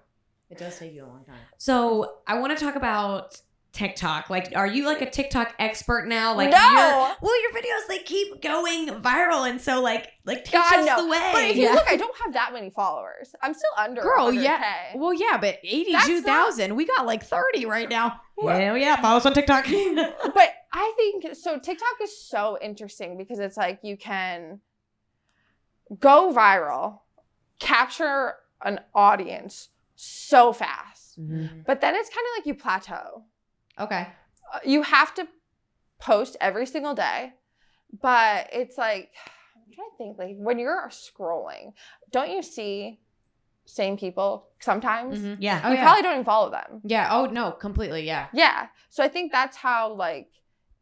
It does take you a long time. So I want to talk about TikTok. Like, are you like a TikTok expert now? Like, no, you're- well, your videos they keep going viral, and so like, like teach God, us no. the way. but if you Yeah. look, I don't have that many followers. I'm still under Girl, 100K. yeah. Well, yeah, but eighty-two thousand. We got like thirty right now. Hell yeah, follow us on TikTok. *laughs* but I think so. TikTok is so interesting because it's like you can go viral, capture an audience so fast, mm-hmm. but then it's kind of like you plateau. Okay. Uh, You have to post every single day, but it's like I'm trying to think. Like when you're scrolling, don't you see same people sometimes? Mhm. yeah. Oh, You yeah. probably don't even follow them. Yeah. Oh no, completely. Yeah. Yeah. So I think that's how like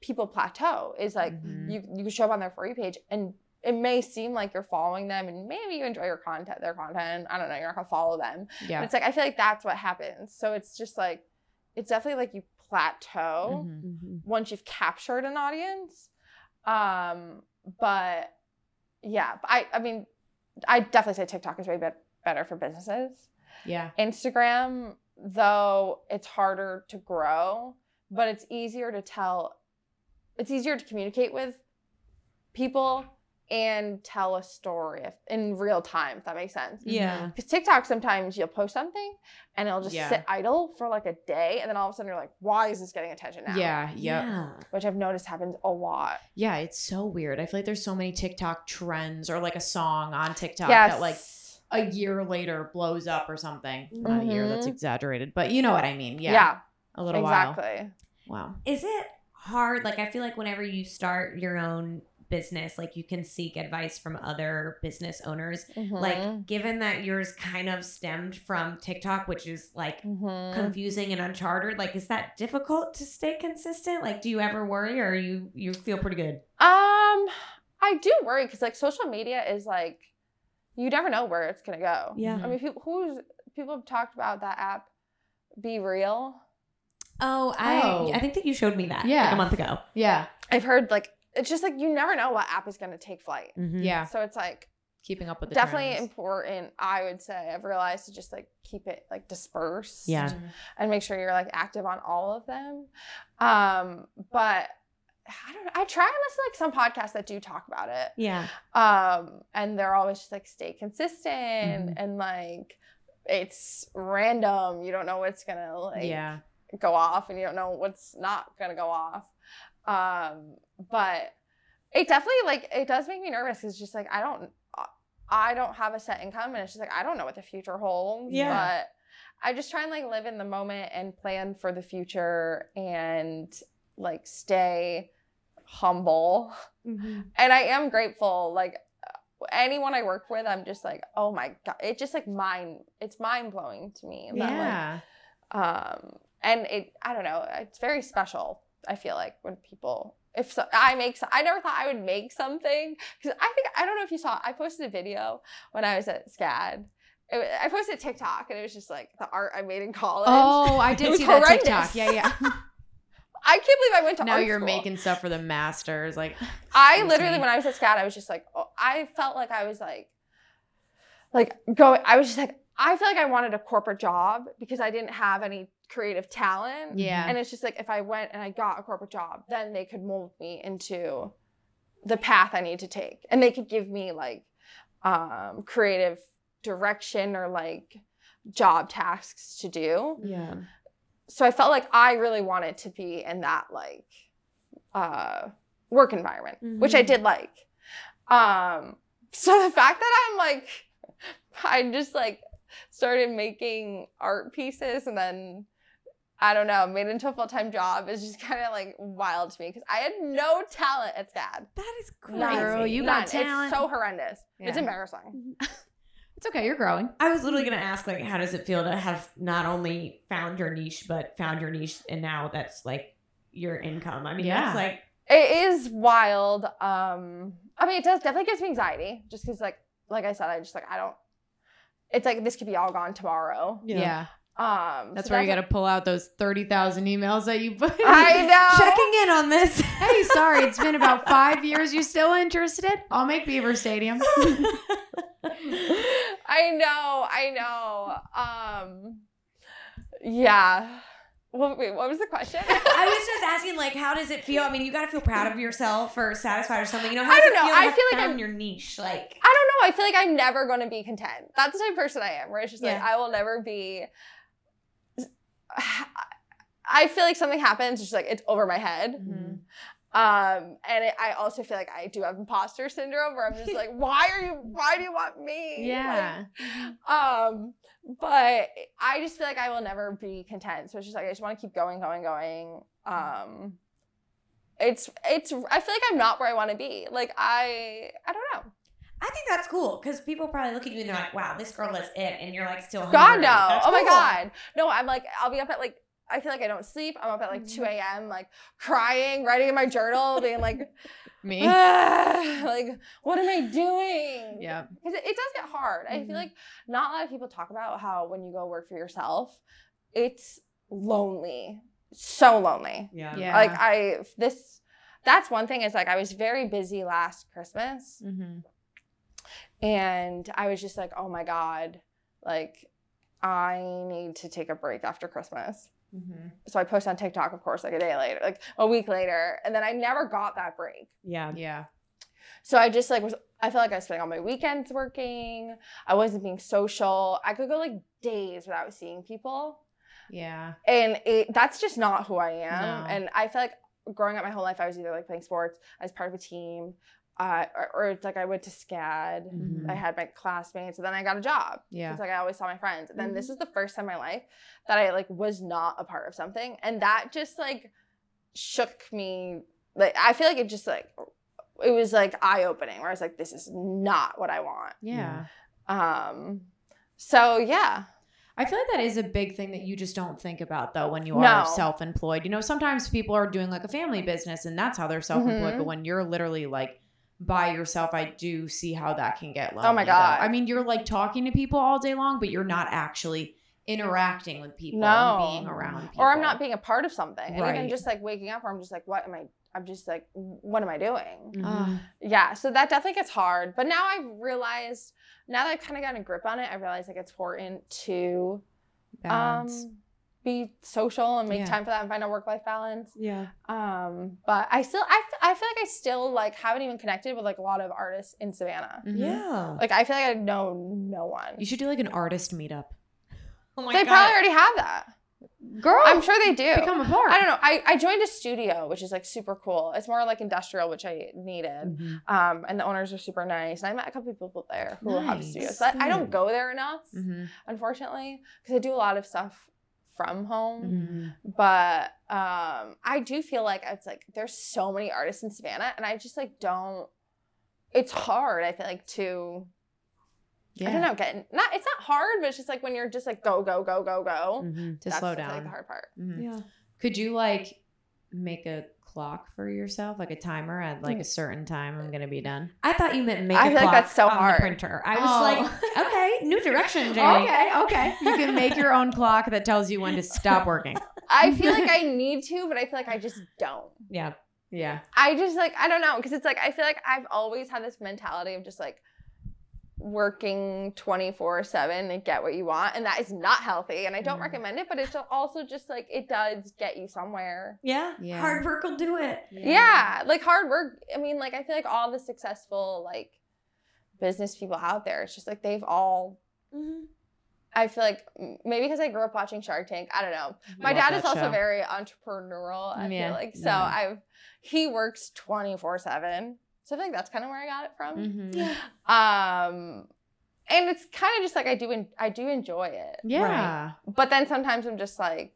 people plateau is like Mhm. you you show up on their for you page and it may seem like you're following them and maybe you enjoy your content their content. I don't know, you're not gonna follow them. But Yeah. it's like I feel like that's what happens. So it's just like it's definitely like you plateau Mhm. once you've captured an audience. Um, but yeah, I I mean I definitely say TikTok is way bet- better for businesses. Yeah. Instagram, though, it's harder to grow, but it's easier to tell, it's easier to communicate with people and tell a story if, in real time, if that makes sense. Yeah. Because TikTok, sometimes you'll post something and it'll just Yeah. sit idle for like a day, and then all of a sudden you're like, why is this getting attention now? Yeah. Yep. Yeah. Which I've noticed happens a lot. Yeah. It's so weird. I feel like there's so many TikTok trends or like a song on TikTok Yes. that like a year later blows up or something. Not a year. That's Mhm. exaggerated, but you know what I mean. Yeah. yeah, A little while. exactly. Wow. Is it hard? Like, I feel like whenever you start your own business, like you can seek advice from other business owners. Mhm. Like, given that yours kind of stemmed from TikTok, which is like Mhm. confusing and uncharted, like, is that difficult to stay consistent? Like, do you ever worry, or you you feel pretty good? Um, I do worry because like social media is like, you never know where it's gonna go. Yeah. I mean, people who's people have talked about that app, BeReal. Oh, I Oh. I think that you showed me that Yeah. like a month ago. Yeah. I've heard like it's just like you never know what app is gonna take flight. Yeah. So it's like Keeping up with the definitely trends. important. I would say I've realized to just like keep it like dispersed. Yeah. Mhm. And make sure you're like active on all of them. Um, but I don't know. I try and listen to like some podcasts that do talk about it. Yeah. um and they're always just like stay consistent Mhm. and like it's random you don't know what's gonna like Yeah. go off and you don't know what's not gonna go off um but it definitely like it does make me nervous it's just like i don't i don't have a set income and it's just like i don't know what the future holds Yeah. but i just try and like live in the moment and plan for the future and like stay humble and I am grateful. Like anyone I work with, I'm just like, oh my god, it just like mind, it's mind blowing to me. that, Yeah. like, um, and it, I don't know, it's very special. I feel like when people, if so, I make, I never thought I would make something because I think I don't know if you saw. I posted a video when I was at SCAD. I posted TikTok and it was just like the art I made in college. Oh, I *laughs* did see that. TikTok. Yeah, yeah. *laughs* *laughs* I can't believe I went to now you're school. making stuff for the masters. Like, I literally, me. when I was at SCAD, I was just like, oh, I felt like I was like, like going. I was just like, I feel like I wanted a corporate job because I didn't have any creative talent. yeah. And it's just like if I went and I got a corporate job, then they could mold me into the path I need to take, and they could give me like um, creative direction or like job tasks to do. Yeah. So I felt like I really wanted to be in that like uh, work environment, which I Mhm. did like. Um, so the fact that I'm like, *laughs* I just like started making art pieces and then I don't know, made it into a full time job is just kind of like wild to me because I had no talent at SCAD. That is crazy. None. Girl, you got None. talent. It's so horrendous. It's embarrassing. *laughs* It's okay. You're growing. I was literally gonna ask, like, how does it feel to have not only found your niche, but found your niche, and now that's like your income. I mean, Yeah. that's like It is wild. Um, I mean, it does definitely gives me anxiety just because, like, like I said, I just like I don't. It's like this could be all gone tomorrow. Yeah. Um, That's so where you got to pull out those 30,000 emails that you put. I know. *laughs* checking in on this. *laughs* hey, sorry, it's been about *laughs* five years. You still interested? I'll make Beaver Stadium. I know, I know. Um, yeah. Well, wait, what was the question? I was just asking, like, how does it feel? I mean, you got to feel proud of yourself or satisfied or something. You know, how I don't know. feel I feel like I'm- your niche? Like, I don't know. I feel like I'm never going to be content. That's the type of person I am, where it's just like I will never be. *sighs* I feel like something happens, just like it's over my head. Mhm. Um, and it, I also feel like I do have imposter syndrome, where I'm just like, *laughs* why are you? Why do you want me? Yeah. Like, um, but I just feel like I will never be content. So it's just like I just want to keep going, going, going. Um, it's it's. I feel like I'm not where I want to be. Like I, I don't know. I think that's cool because people probably look at you and they're like, wow, this girl is it. And you're like, still hungry. God no! That's oh my god! No, I'm like I'll be up at like I feel like I don't sleep. I'm up at like 2 Mm-hmm. a.m. like crying, writing in my journal, being like, *laughs* Me. "Ah, like what am I doing? Yeah. because it, it does get hard. I Mhm. feel like not a lot of people talk about how when you go work for yourself, it's lonely, so lonely. Yeah. Yeah. Like I this. That's one thing is like I was very busy last Christmas Mm-hmm. And I was just like, oh my God, like I need to take a break after Christmas. Mm-hmm. So I posted on TikTok, of course, like a day later, like a week later, and then I never got that break. Yeah. Yeah. So I just like was I felt like I was spending all my weekends working. I wasn't being social. I could go like days without seeing people. Yeah. And it that's just not who I am. No. And I feel like growing up my whole life I was either like playing sports, I was part of a team, uh, or, or it's like I went to SCAD. Mhm. I had my classmates, and then I got a job. Yeah. It's like I always saw my friends. And then Mm-hmm. this is the first time in my life that I like was not a part of something. And that just like shook me. Like I feel like it just like it was like eye opening where I was like, this is not what I want. Yeah. Um so yeah. I feel like that is a big thing that you just don't think about though when you No. are self-employed. You know, sometimes people are doing like a family business and that's how they're self-employed, Mhm. but when you're literally like by yourself, I do see how that can get lonely. Oh my though. God. I mean, you're like talking to people all day long, but you're not actually interacting with people No. and being around people. Or I'm not being a part of something. And even just like waking up where I'm just like, what am I I'm just like, what am I doing? Mhm. Uh, Yeah, so that definitely gets hard. But now I've realized, now that I've kind of gotten a grip on it, I realize like it's important to Balance. um be social and make Yeah. time for that and find a work life balance. Yeah. Um, but I still I, f- I feel like I still like haven't even connected with like a lot of artists in Savannah. Mhm. Yeah. Like I feel like I know no one. You should do like an artist meetup. Oh my god. they God. probably already have that. Girl, I'm sure they do. become a part. I don't know. I, I joined a studio, which is like super cool. It's more like industrial, which I needed. Mhm. Um, and the owners are super nice. And I met a couple people there who have studios. But I don't go there enough, Mhm. unfortunately, because I do a lot of stuff from home. Mhm. But um, I do feel like it's like there's so many artists in Savannah, and I just like don't. It's hard. I feel like to. Yeah. I don't know. Get not. It's not hard, but it's just like when you're just like go go go go go. Mhm. To that's, slow I feel like down. the hard part. Mhm. Yeah. Could you like make a clock for yourself, like a timer at like a certain time? I'm gonna be done. I thought you meant make I a feel like clock that's so on the hard. printer. I was Oh. like, okay, new direction, Jamie. *laughs* Okay, okay. You can make your own clock that tells you when to stop working. *laughs* I feel like I need to, but I feel like I just don't. Yeah. Yeah. I just like I don't know because it's like I feel like I've always had this mentality of just like working 24/7 and get what you want and that is not healthy and I don't Mhm. recommend it but it's also just like it does get you somewhere. Yeah. Yeah. Hard work will do it. Yeah. like hard work. I mean like I feel like all the successful like business people out there. It's just like they've all. Mhm. I feel like maybe because I grew up watching Shark Tank. I don't know. My dad is also show. very entrepreneurial. I Yeah. feel like so. Yeah. I've he works twenty four seven. So I think that's kind of where I got it from. Mhm. Yeah. Um, and it's kind of just like I do. En- I do enjoy it. Yeah. But then sometimes I'm just like,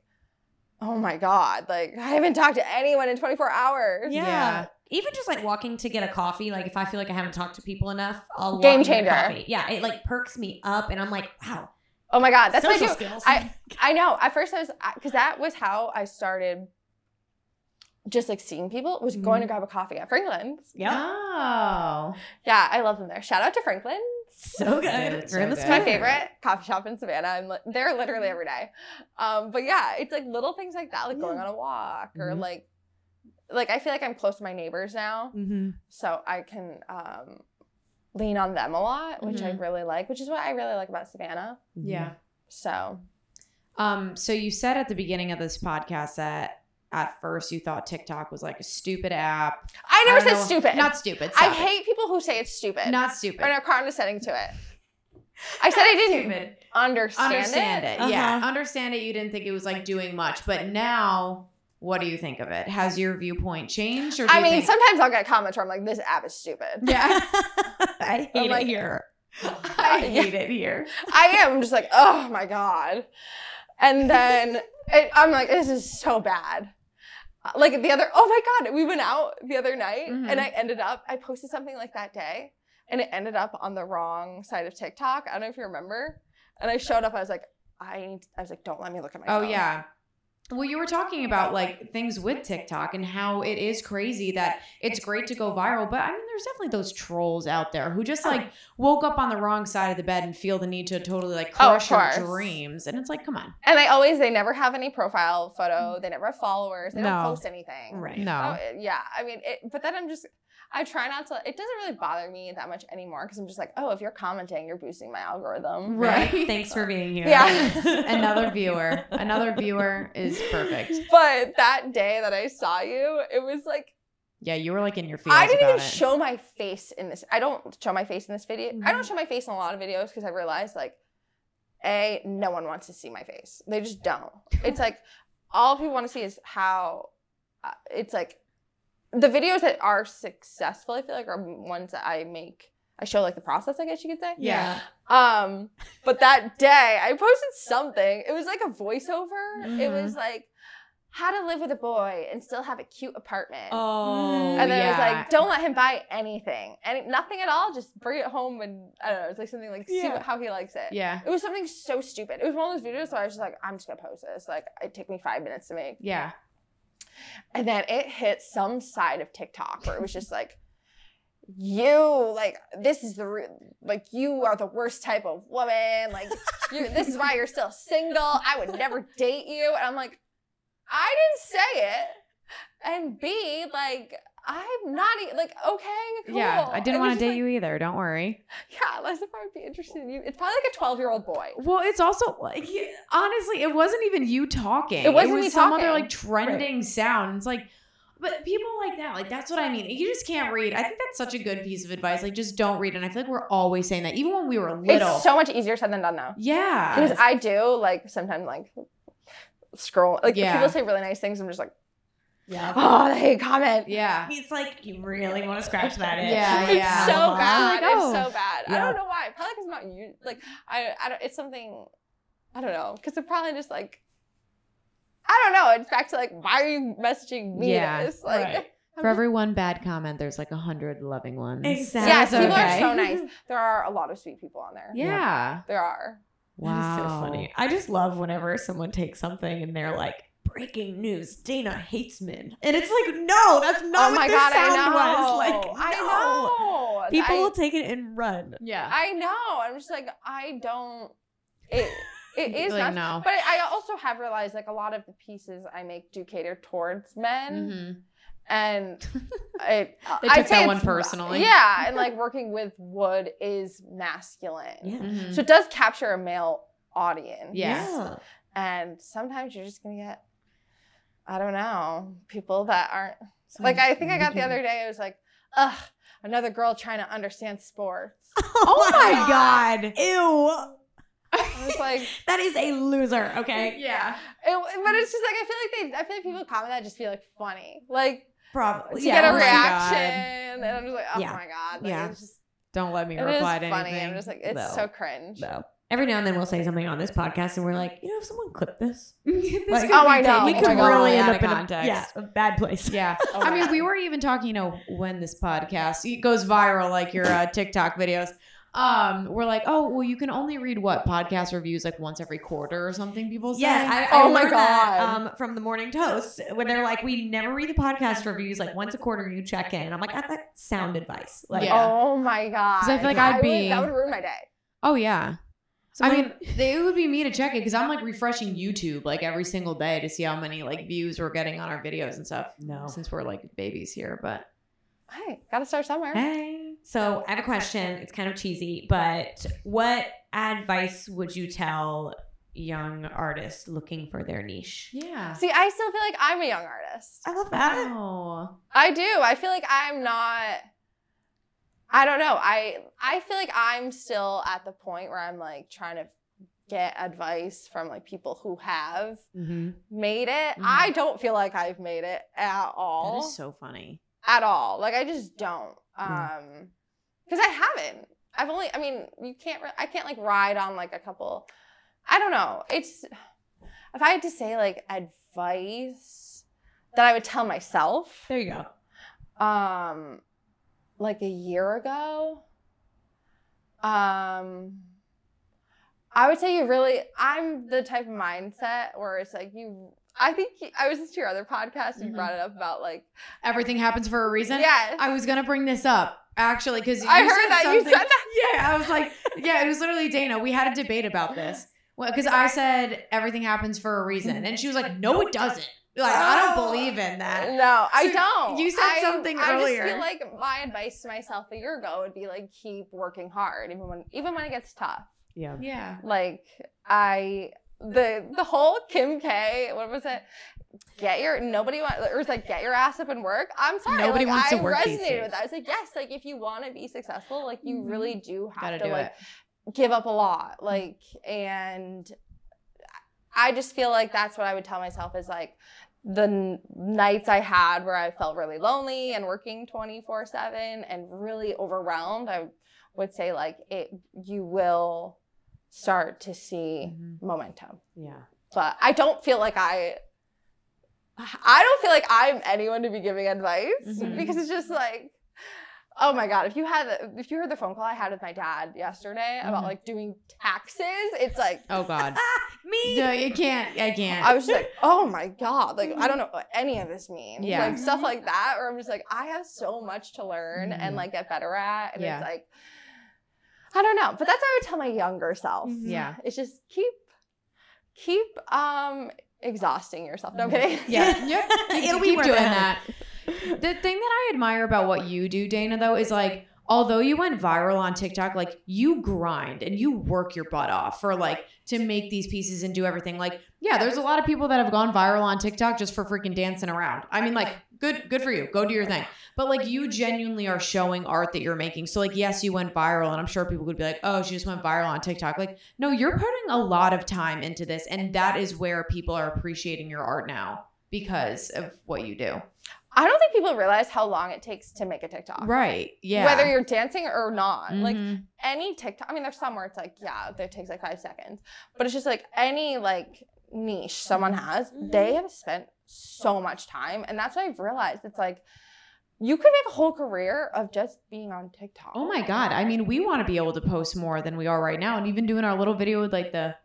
oh my god, like I haven't talked to anyone in 24 hours. Yeah. Yeah. Even just like walking to get a coffee, like if I feel like I haven't talked to people enough, I'll walk Game and get a changer. coffee. Yeah, it like perks me up, and I'm like, wow, Oh my god, that's what I social do. skills. I I know. At first I was because that was how I started. Just like seeing people was going to grab a coffee at Franklin's. yeah, Oh. Yeah, I love them there. Shout out to Franklin's. so good. Good, We're in so good. My favorite coffee shop in Savannah. I'm li- there literally every day. Um, but yeah, it's like little things like that, like going on a walk or Mhm. like, like I feel like I'm close to my neighbors now, Mhm. so I can um, lean on them a lot, which I Mhm. really like. Which is what I really like about Savannah. Yeah. So Um, so you said at the beginning of this podcast that at first you thought TikTok was like a stupid app. I never I said know- stupid. Not stupid. I stop it. hate people who say it's stupid. Not stupid. or are condescending to it. *laughs* I said I didn't Stupid. understand, Understand it. Uh-huh. Yeah. Understand it. You didn't think it was like doing much, but now what do you think of it? Has your viewpoint changed? Or I mean, think- sometimes I'll get comments where I'm like, "This app is stupid." Yeah. *laughs* *laughs* I hate I'm like- it here. I hate it here. I am I'm just like, oh my god. And then it, I'm like, this is so bad. Like the other, oh my god, we went out the other night, Mhm. and I ended up, I posted something like that day, and it ended up on the wrong side of TikTok. I don't know if you remember. And I showed up, I was like, I need, I was like, don't let me look at my Oh phone. yeah. Well, you were talking about like things with TikTok and how it is crazy that it's great to go viral, but I mean, there's definitely those trolls out there who just oh, like woke up on the wrong side of the bed and feel the need to totally like Oh, crush your course. dreams, and it's like, come on, And they always, they never have any profile photo. They never have followers. They No. don't post anything. Right. no, Oh, yeah. I mean, it, but then I'm just, I try not to, it doesn't really bother me that much anymore because I'm just like, oh, if you're commenting, you're boosting my algorithm. Right. *laughs* Thanks for being here. Yeah. another *laughs* viewer, another viewer is perfect. But that day that I saw you, it was like, Yeah, you were like in your feelings I didn't about even it. show my face in this. I don't show my face in this video. I Mm-hmm. don't show my face in a lot of videos because I realized, like, A, no one wants to see my face. They just don't. It's like, all people want to see is how, uh, it's like, the videos that are successful, I feel like, are ones that I make. I show like the process, I guess you could say. yeah, Um, but that day I posted something. It was like a voiceover. It Mhm. was like how to live with a boy and still have a cute apartment. Oh, and then it was like, don't let him buy anything, and nothing at all. Just bring it home and I don't know. It's like something like see Yeah. what, how he likes it. yeah, It was something so stupid. It was one of those videos where I was just like, I'm just gonna post this. Like it took me five minutes to make, yeah. And then it hit some side of TikTok where it was just like, you like this is the like you are the worst type of woman. Like you this is why you're still single. I would never date you. And I'm like, I didn't say it. And B, like I'm not e- like okay, cool. Yeah, I didn't want to date you either. Don't worry. Yeah, as if I would be interested in you. It's probably like a 12 year old boy. Well, it's also like honestly, it wasn't even you talking. It wasn't was me some other like trending sound. It's like, but people like that, like that's what I mean. You just can't read. I think that's such a good piece of advice. Like, just don't read. And I feel like we're always saying that, even when we were little. It's so much easier said than done though. yeah, Because I do like sometimes like scroll like Yeah. people say really nice things. I'm just like, yeah. *laughs* oh, they comment. yeah. It's like you really want to scratch that itch. Yeah, It's yeah. so Uh-huh. bad. Like, oh. It's so bad. I don't know why. Probably because I'm not you. Like I, I don't. It's something. I don't know. Because it probably just like. I don't know. It's back to like, why are you messaging me Yeah, this? Like, right. *laughs* For every one bad comment, there's like a hundred loving ones. Exactly. yes, That's people are so *laughs* nice. There are a lot of sweet people on there. Yeah. There are. Wow. That is so funny. I just love whenever someone takes something and they're like, breaking news, Dana hates men. And it's like, no, that's not oh what my this god, sound I know. was. *laughs* Like, I know. People I- will take it and run. Yeah. I know. I'm just like, I don't. It it *laughs* is like not. no. But I also have realized like a lot of the pieces I make do cater towards men, Mhm. and *laughs* it. They took that one personally. Yeah, and like working with wood is masculine, Yeah. Mhm. so it does capture a male audience. Yeah. and sometimes you're just gonna get. I don't know people that aren't like I think I got the other day. It was like, ugh, another girl trying to understand sports. *laughs* Oh, oh my god. Ew. I was like, *laughs* That is a loser, okay? Yeah. it, but it's just like I feel like they, I feel like people comment that just feel like funny, like Probably. to yeah, get a oh reaction, and I'm just like, oh Yeah. my god, like, Yeah. it's just Don't let me reply to funny. anything. I'm just like, it's No. so cringe. No. Every now and then we'll say something on this podcast and we're like, you know, if someone clipped this, *laughs* This Like, could oh, be I know. taken we Oh could my God. really end up in a, yeah, a bad place. Yeah. *laughs* Oh I mean, God. we were even talking, you know, when this podcast it goes viral, like your uh, TikTok videos. Um, we're like, oh, well, you can only read what podcast reviews like once every quarter or something. People say. Yes, I, I Oh my learned that God. um, from the Morning Toast when they're like, we never read the podcast reviews. Like once a quarter, you check in. I'm like, that's like sound advice. Like, Yeah. Oh my god. 'Cause I feel like I'd would- be- that would ruin my day. oh yeah. So I mean, it would be me to check it because I'm like refreshing YouTube like every single day to see how many like views we're getting on our videos and stuff. No. since we're like babies here, but Hey, gotta start somewhere. Hey. So I have a question. It's kind of cheesy, but what advice would you tell young artists looking for their niche? yeah. See, I still feel like I'm a young artist. I love that. Oh. I do. I feel like I'm not. I don't know. I I feel like I'm still at the point where I'm like trying to get advice from like people who have Mm-hmm. made it. Mhm. I don't feel like I've made it at all. That is so funny. at all. Like I just don't. Um because I haven't. I've only I mean, you can't I can't like ride on like a couple I don't know. It's if I had to say like advice that I would tell myself There you go. um like a year ago um I would say you really I'm the type of mindset where it's like you I think I was listening to your other podcast and you Mhm. brought it up about like Everything happens for a reason. Yeah. I was gonna bring this up actually because I heard that you said that. *laughs* Yeah, I was like, yeah, it was literally Dana. We had a debate about this. Well, because I said everything happens for a reason, *laughs* and she was like, no, it doesn't. Like, I don't believe in that. No, I So don't. you said I- something I earlier. I just feel like my advice to myself a year ago would be like keep working hard, even when even when it gets tough. Yeah. Yeah. Like I the the whole Kim K. What was it? Get your nobody want or it's like get your ass up and work. I'm sorry, Nobody like, wants to I work these resonated with that. I was like, yes, like if you want to be successful, like you Mhm. really do have Gotta to do like it. give up a lot like and i just feel like that's what i would tell myself is like the n- nights i had where i felt really lonely and working 24 7 and really overwhelmed i would say like it you will start to see Mhm. momentum Yeah. but i don't feel like i i don't feel like i'm anyone to be giving advice Mhm. because it's just like oh my god if you had if you heard the phone call i had with my dad yesterday about Mhm. like doing taxes it's like Oh God. *laughs* Me. no, you can't. I can't. i was just like oh my god like i don't know what any of this means Yeah. like stuff like that or i'm just like i have so much to learn Mhm. and like get better at and Yeah. it's like i don't know but that's what i would tell my younger self Mm-hmm. Yeah. it's just keep keep um exhausting yourself no I'm kidding Yeah. *laughs* Yep. Keep, It'll be keep worth doing it. that. The thing that I admire about what you do, Dana, though, is like, although you went viral on TikTok, like you grind and you work your butt off for like to make these pieces and do everything. Like, yeah, there's a lot of people that have gone viral on TikTok just for freaking dancing around. I mean, like, good, good for you. Go do your thing. But like, you genuinely are showing art that you're making. So like, yes, you went viral, and I'm sure people would be like, oh, she just went viral on TikTok. Like, no, you're putting a lot of time into this, and that is where people are appreciating your art now because of what you do. I don't think people realize how long it takes to make a tiktok Right. Yeah. whether you're dancing or not like Mhm. any TikTok, I mean, there's some where it's like, yeah, it takes like five seconds, but it's just like any like niche someone has, they have spent so much time, and that's what I've realized. It's like you could make a whole career of just being on TikTok. Oh my god. I mean, we want to be able to post more than we are right now, and even doing our little video with like the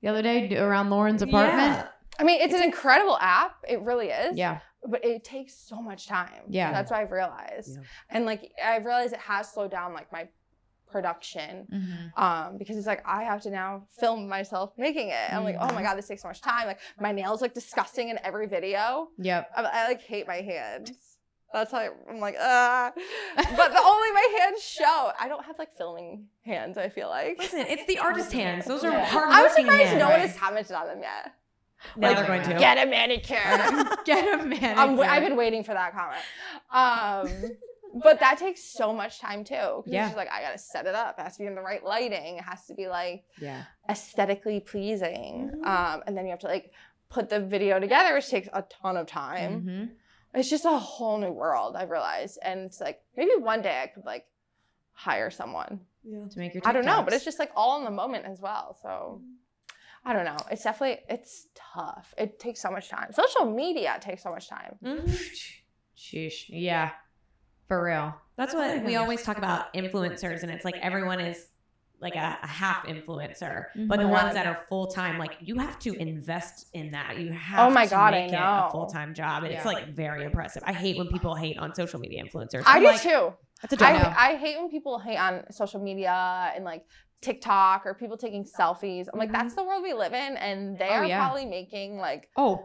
the other day around Lauren's apartment. I mean, it's an incredible app. It really is. Yeah. But it takes so much time. Yeah. That's what I've realized, Yeah. and like I've realized it has slowed down like my production Mm-hmm. um because it's like i have to now film myself making it i'm like oh my god this takes so much time like my nails look disgusting in every video Yep. i, I like hate my hands that's how I, i'm like ah but the only my hands show i don't have like filming hands i feel like Listen, it's the *laughs* artist hands. Those are Yeah. hard i'm surprised hands. no one Right. has commented on them yet Now Like, they're going to. get a manicure Get a man. *laughs* I'm, w- i've been waiting for that comment um *laughs* but that takes so much time too. 'cause Yeah. It's just like I gotta set it up. It has to be in the right lighting. It has to be like Yeah. aesthetically pleasing. Mhm. Um, and then you have to like put the video together, which takes a ton of time. Mhm. It's just a whole new world. I've realized, and it's like maybe one day I could like hire someone. To make your I don't know, but it's just like all in the moment as well. So I don't know. It's definitely it's tough. It takes so much time. Social media takes so much time. Mm-hmm. Sheesh. Yeah. For real. That's what we always talk about influencers, and it's like everyone is like a, a half influencer, mm-hmm. but the ones that are full time, like you have to invest in that. You have Oh my to God, I make it know. a full time job, and it's like very impressive. I hate when people hate on social media influencers. I I'm do like, too. That's a job. I, I hate when people hate on social media and like TikTok or people taking selfies. I'm like, that's mm-hmm. the world we live in, and they Oh, are yeah. probably making like Oh.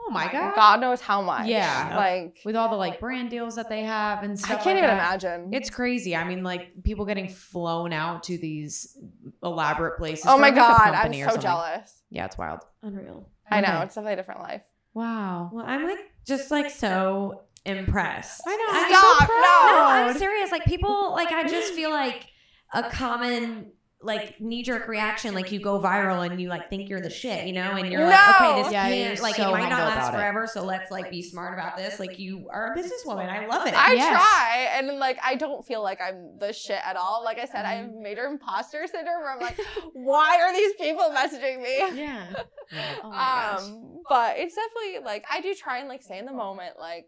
Oh my god. God knows how much. Yeah. like With all the like brand deals that they have and stuff. I can't like even that. imagine. It's crazy. I mean, like people getting flown out to these elaborate places. oh my a makeup God, I'm so jealous. Yeah, it's wild. Unreal. I know Okay. it's definitely a different life. Wow. Well, I'm like just like so impressed. I know. I'm I'm Stop, so no. No. I'm serious. Like people, like I just feel like a *laughs* common like knee jerk reaction. Like you go viral and you like think you're the shit, you know, and you're like, okay, this Yeah, can't like so it might not last about it. forever. So let's like be smart about this. Like you are a businesswoman. I love it. I Yes. try, and like I don't feel like I'm the shit at all. Like I said, I Mm-hmm. have major imposter syndrome. Where I'm like, *laughs* why are these people messaging me? *laughs* Yeah. Oh my gosh. um, but it's definitely like I do try and like stay in the moment. Like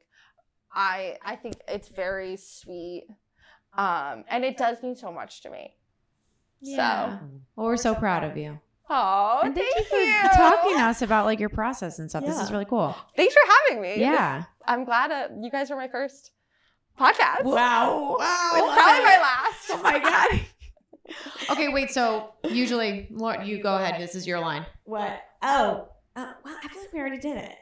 I I think it's very sweet, um, and it does mean so much to me. Yeah. Well, we're so proud of you. Oh, and thank, thank, you for talking to us about like your process and stuff. This is really cool. Thanks for having me. Yeah. I'm glad uh, you guys were my first podcast. Wow. Wow. It's probably my last. Oh my god. *laughs* okay, wait. So usually, Lauren, you go ahead. This is your line. What? Oh. Uh, well, I feel like we already did it.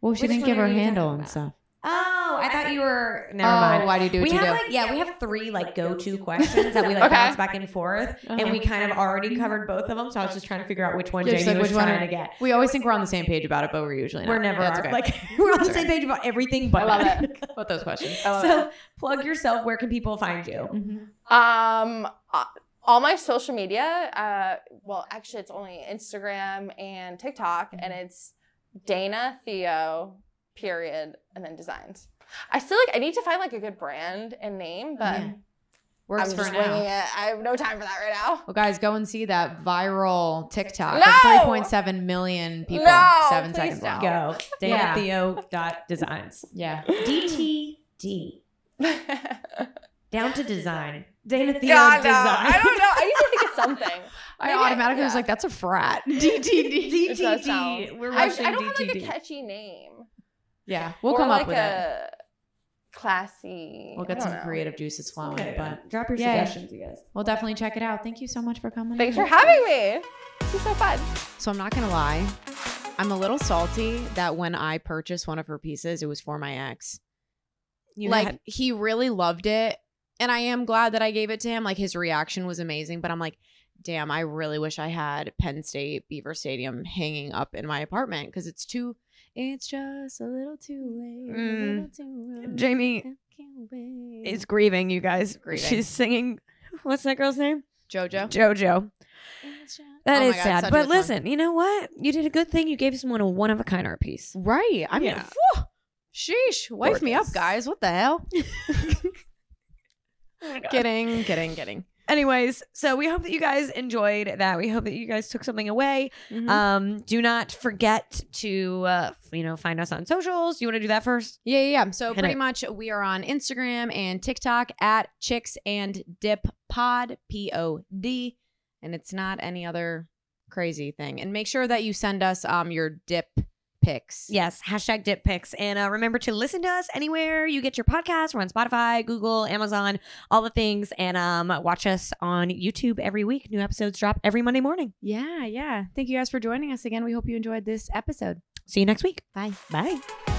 Well, she Which didn't give her handle and stuff. Oh, I thought you were. Never oh, mind. why do you do what we you have do? like yeah, we have three like go-to questions that we like Okay. bounce back and forth, and Uh-huh. we kind of already covered both of them. So I was just trying to figure out which one Yeah, just Jamie like was which one trying are- to get. we always think we're on the same page about it, but we're usually not. We're never That's are. okay. like *laughs* we're on the same page about everything but I love it. *laughs* About those questions. I love So plug yourself. Where can people find you? Mhm. Um, uh, all my social media, uh, well, actually, it's only Instagram and TikTok, and it's Dana Theo, period, and then designs. I still like. I need to find like a good brand and name, but Yeah. Works I'm for just now. winging it. I have no time for that right now. Well, guys, go and see that viral TikTok No! 3.7 million people. No, seven seconds don't. long. Go Yeah. DanaTheo dot designs. Yeah. DTD *laughs* down to design. Dana Theo God, no. I don't know. I need to think of *laughs* something. I Maybe automatically was yeah. like, that's a frat. DTD. It does sound- DTD. We're I, rushing I don't have like a catchy name. Yeah. We'll Or come like up with it. a Classy. We'll get some know. creative juices flowing, Okay, but drop your Yeah. suggestions, you guys. we'll definitely check it out. Thank you so much for coming. Thanks in. for having me. This is so fun. So I'm not gonna lie, I'm a little salty that when I purchased one of her pieces, it was for my ex. You like had- he really loved it, and I am glad that I gave it to him. Like his reaction was amazing, but I'm like, damn, I really wish I had Penn State Beaver Stadium hanging up in my apartment because it's too. It's just a little too late. a Mm. little too late. Jamie can't wait. is grieving, you guys. Grieving. She's singing. *laughs* What's that girl's name? JoJo. JoJo. It's just- That Oh is God, sad. But good song. listen, you know what? You did a good thing. You gave someone a one of a kind art piece. Right. I mean, Yeah. phew, sheesh. Wife me up, guys. What the hell? Oh *laughs* *laughs* kidding, kidding, kidding. Anyways, so we hope that you guys enjoyed that. We hope that you guys took something away. Mm-hmm. Um, do not forget to uh, you know find us on socials. You want to do that first? Yeah, yeah, yeah. So Hit pretty it. much we are on Instagram and TikTok at Chicks and Dip Pod P O D, and it's not any other crazy thing. And make sure that you send us um your dip pics. Yes, hashtag dip pics. And uh, remember to listen to us anywhere you get your podcast. We're on Spotify, Google, Amazon, all the things. And um, watch us on YouTube every week. New episodes drop every Monday morning. yeah, yeah. Thank you guys for joining us again. We hope you enjoyed this episode. See you next week. Bye. Bye.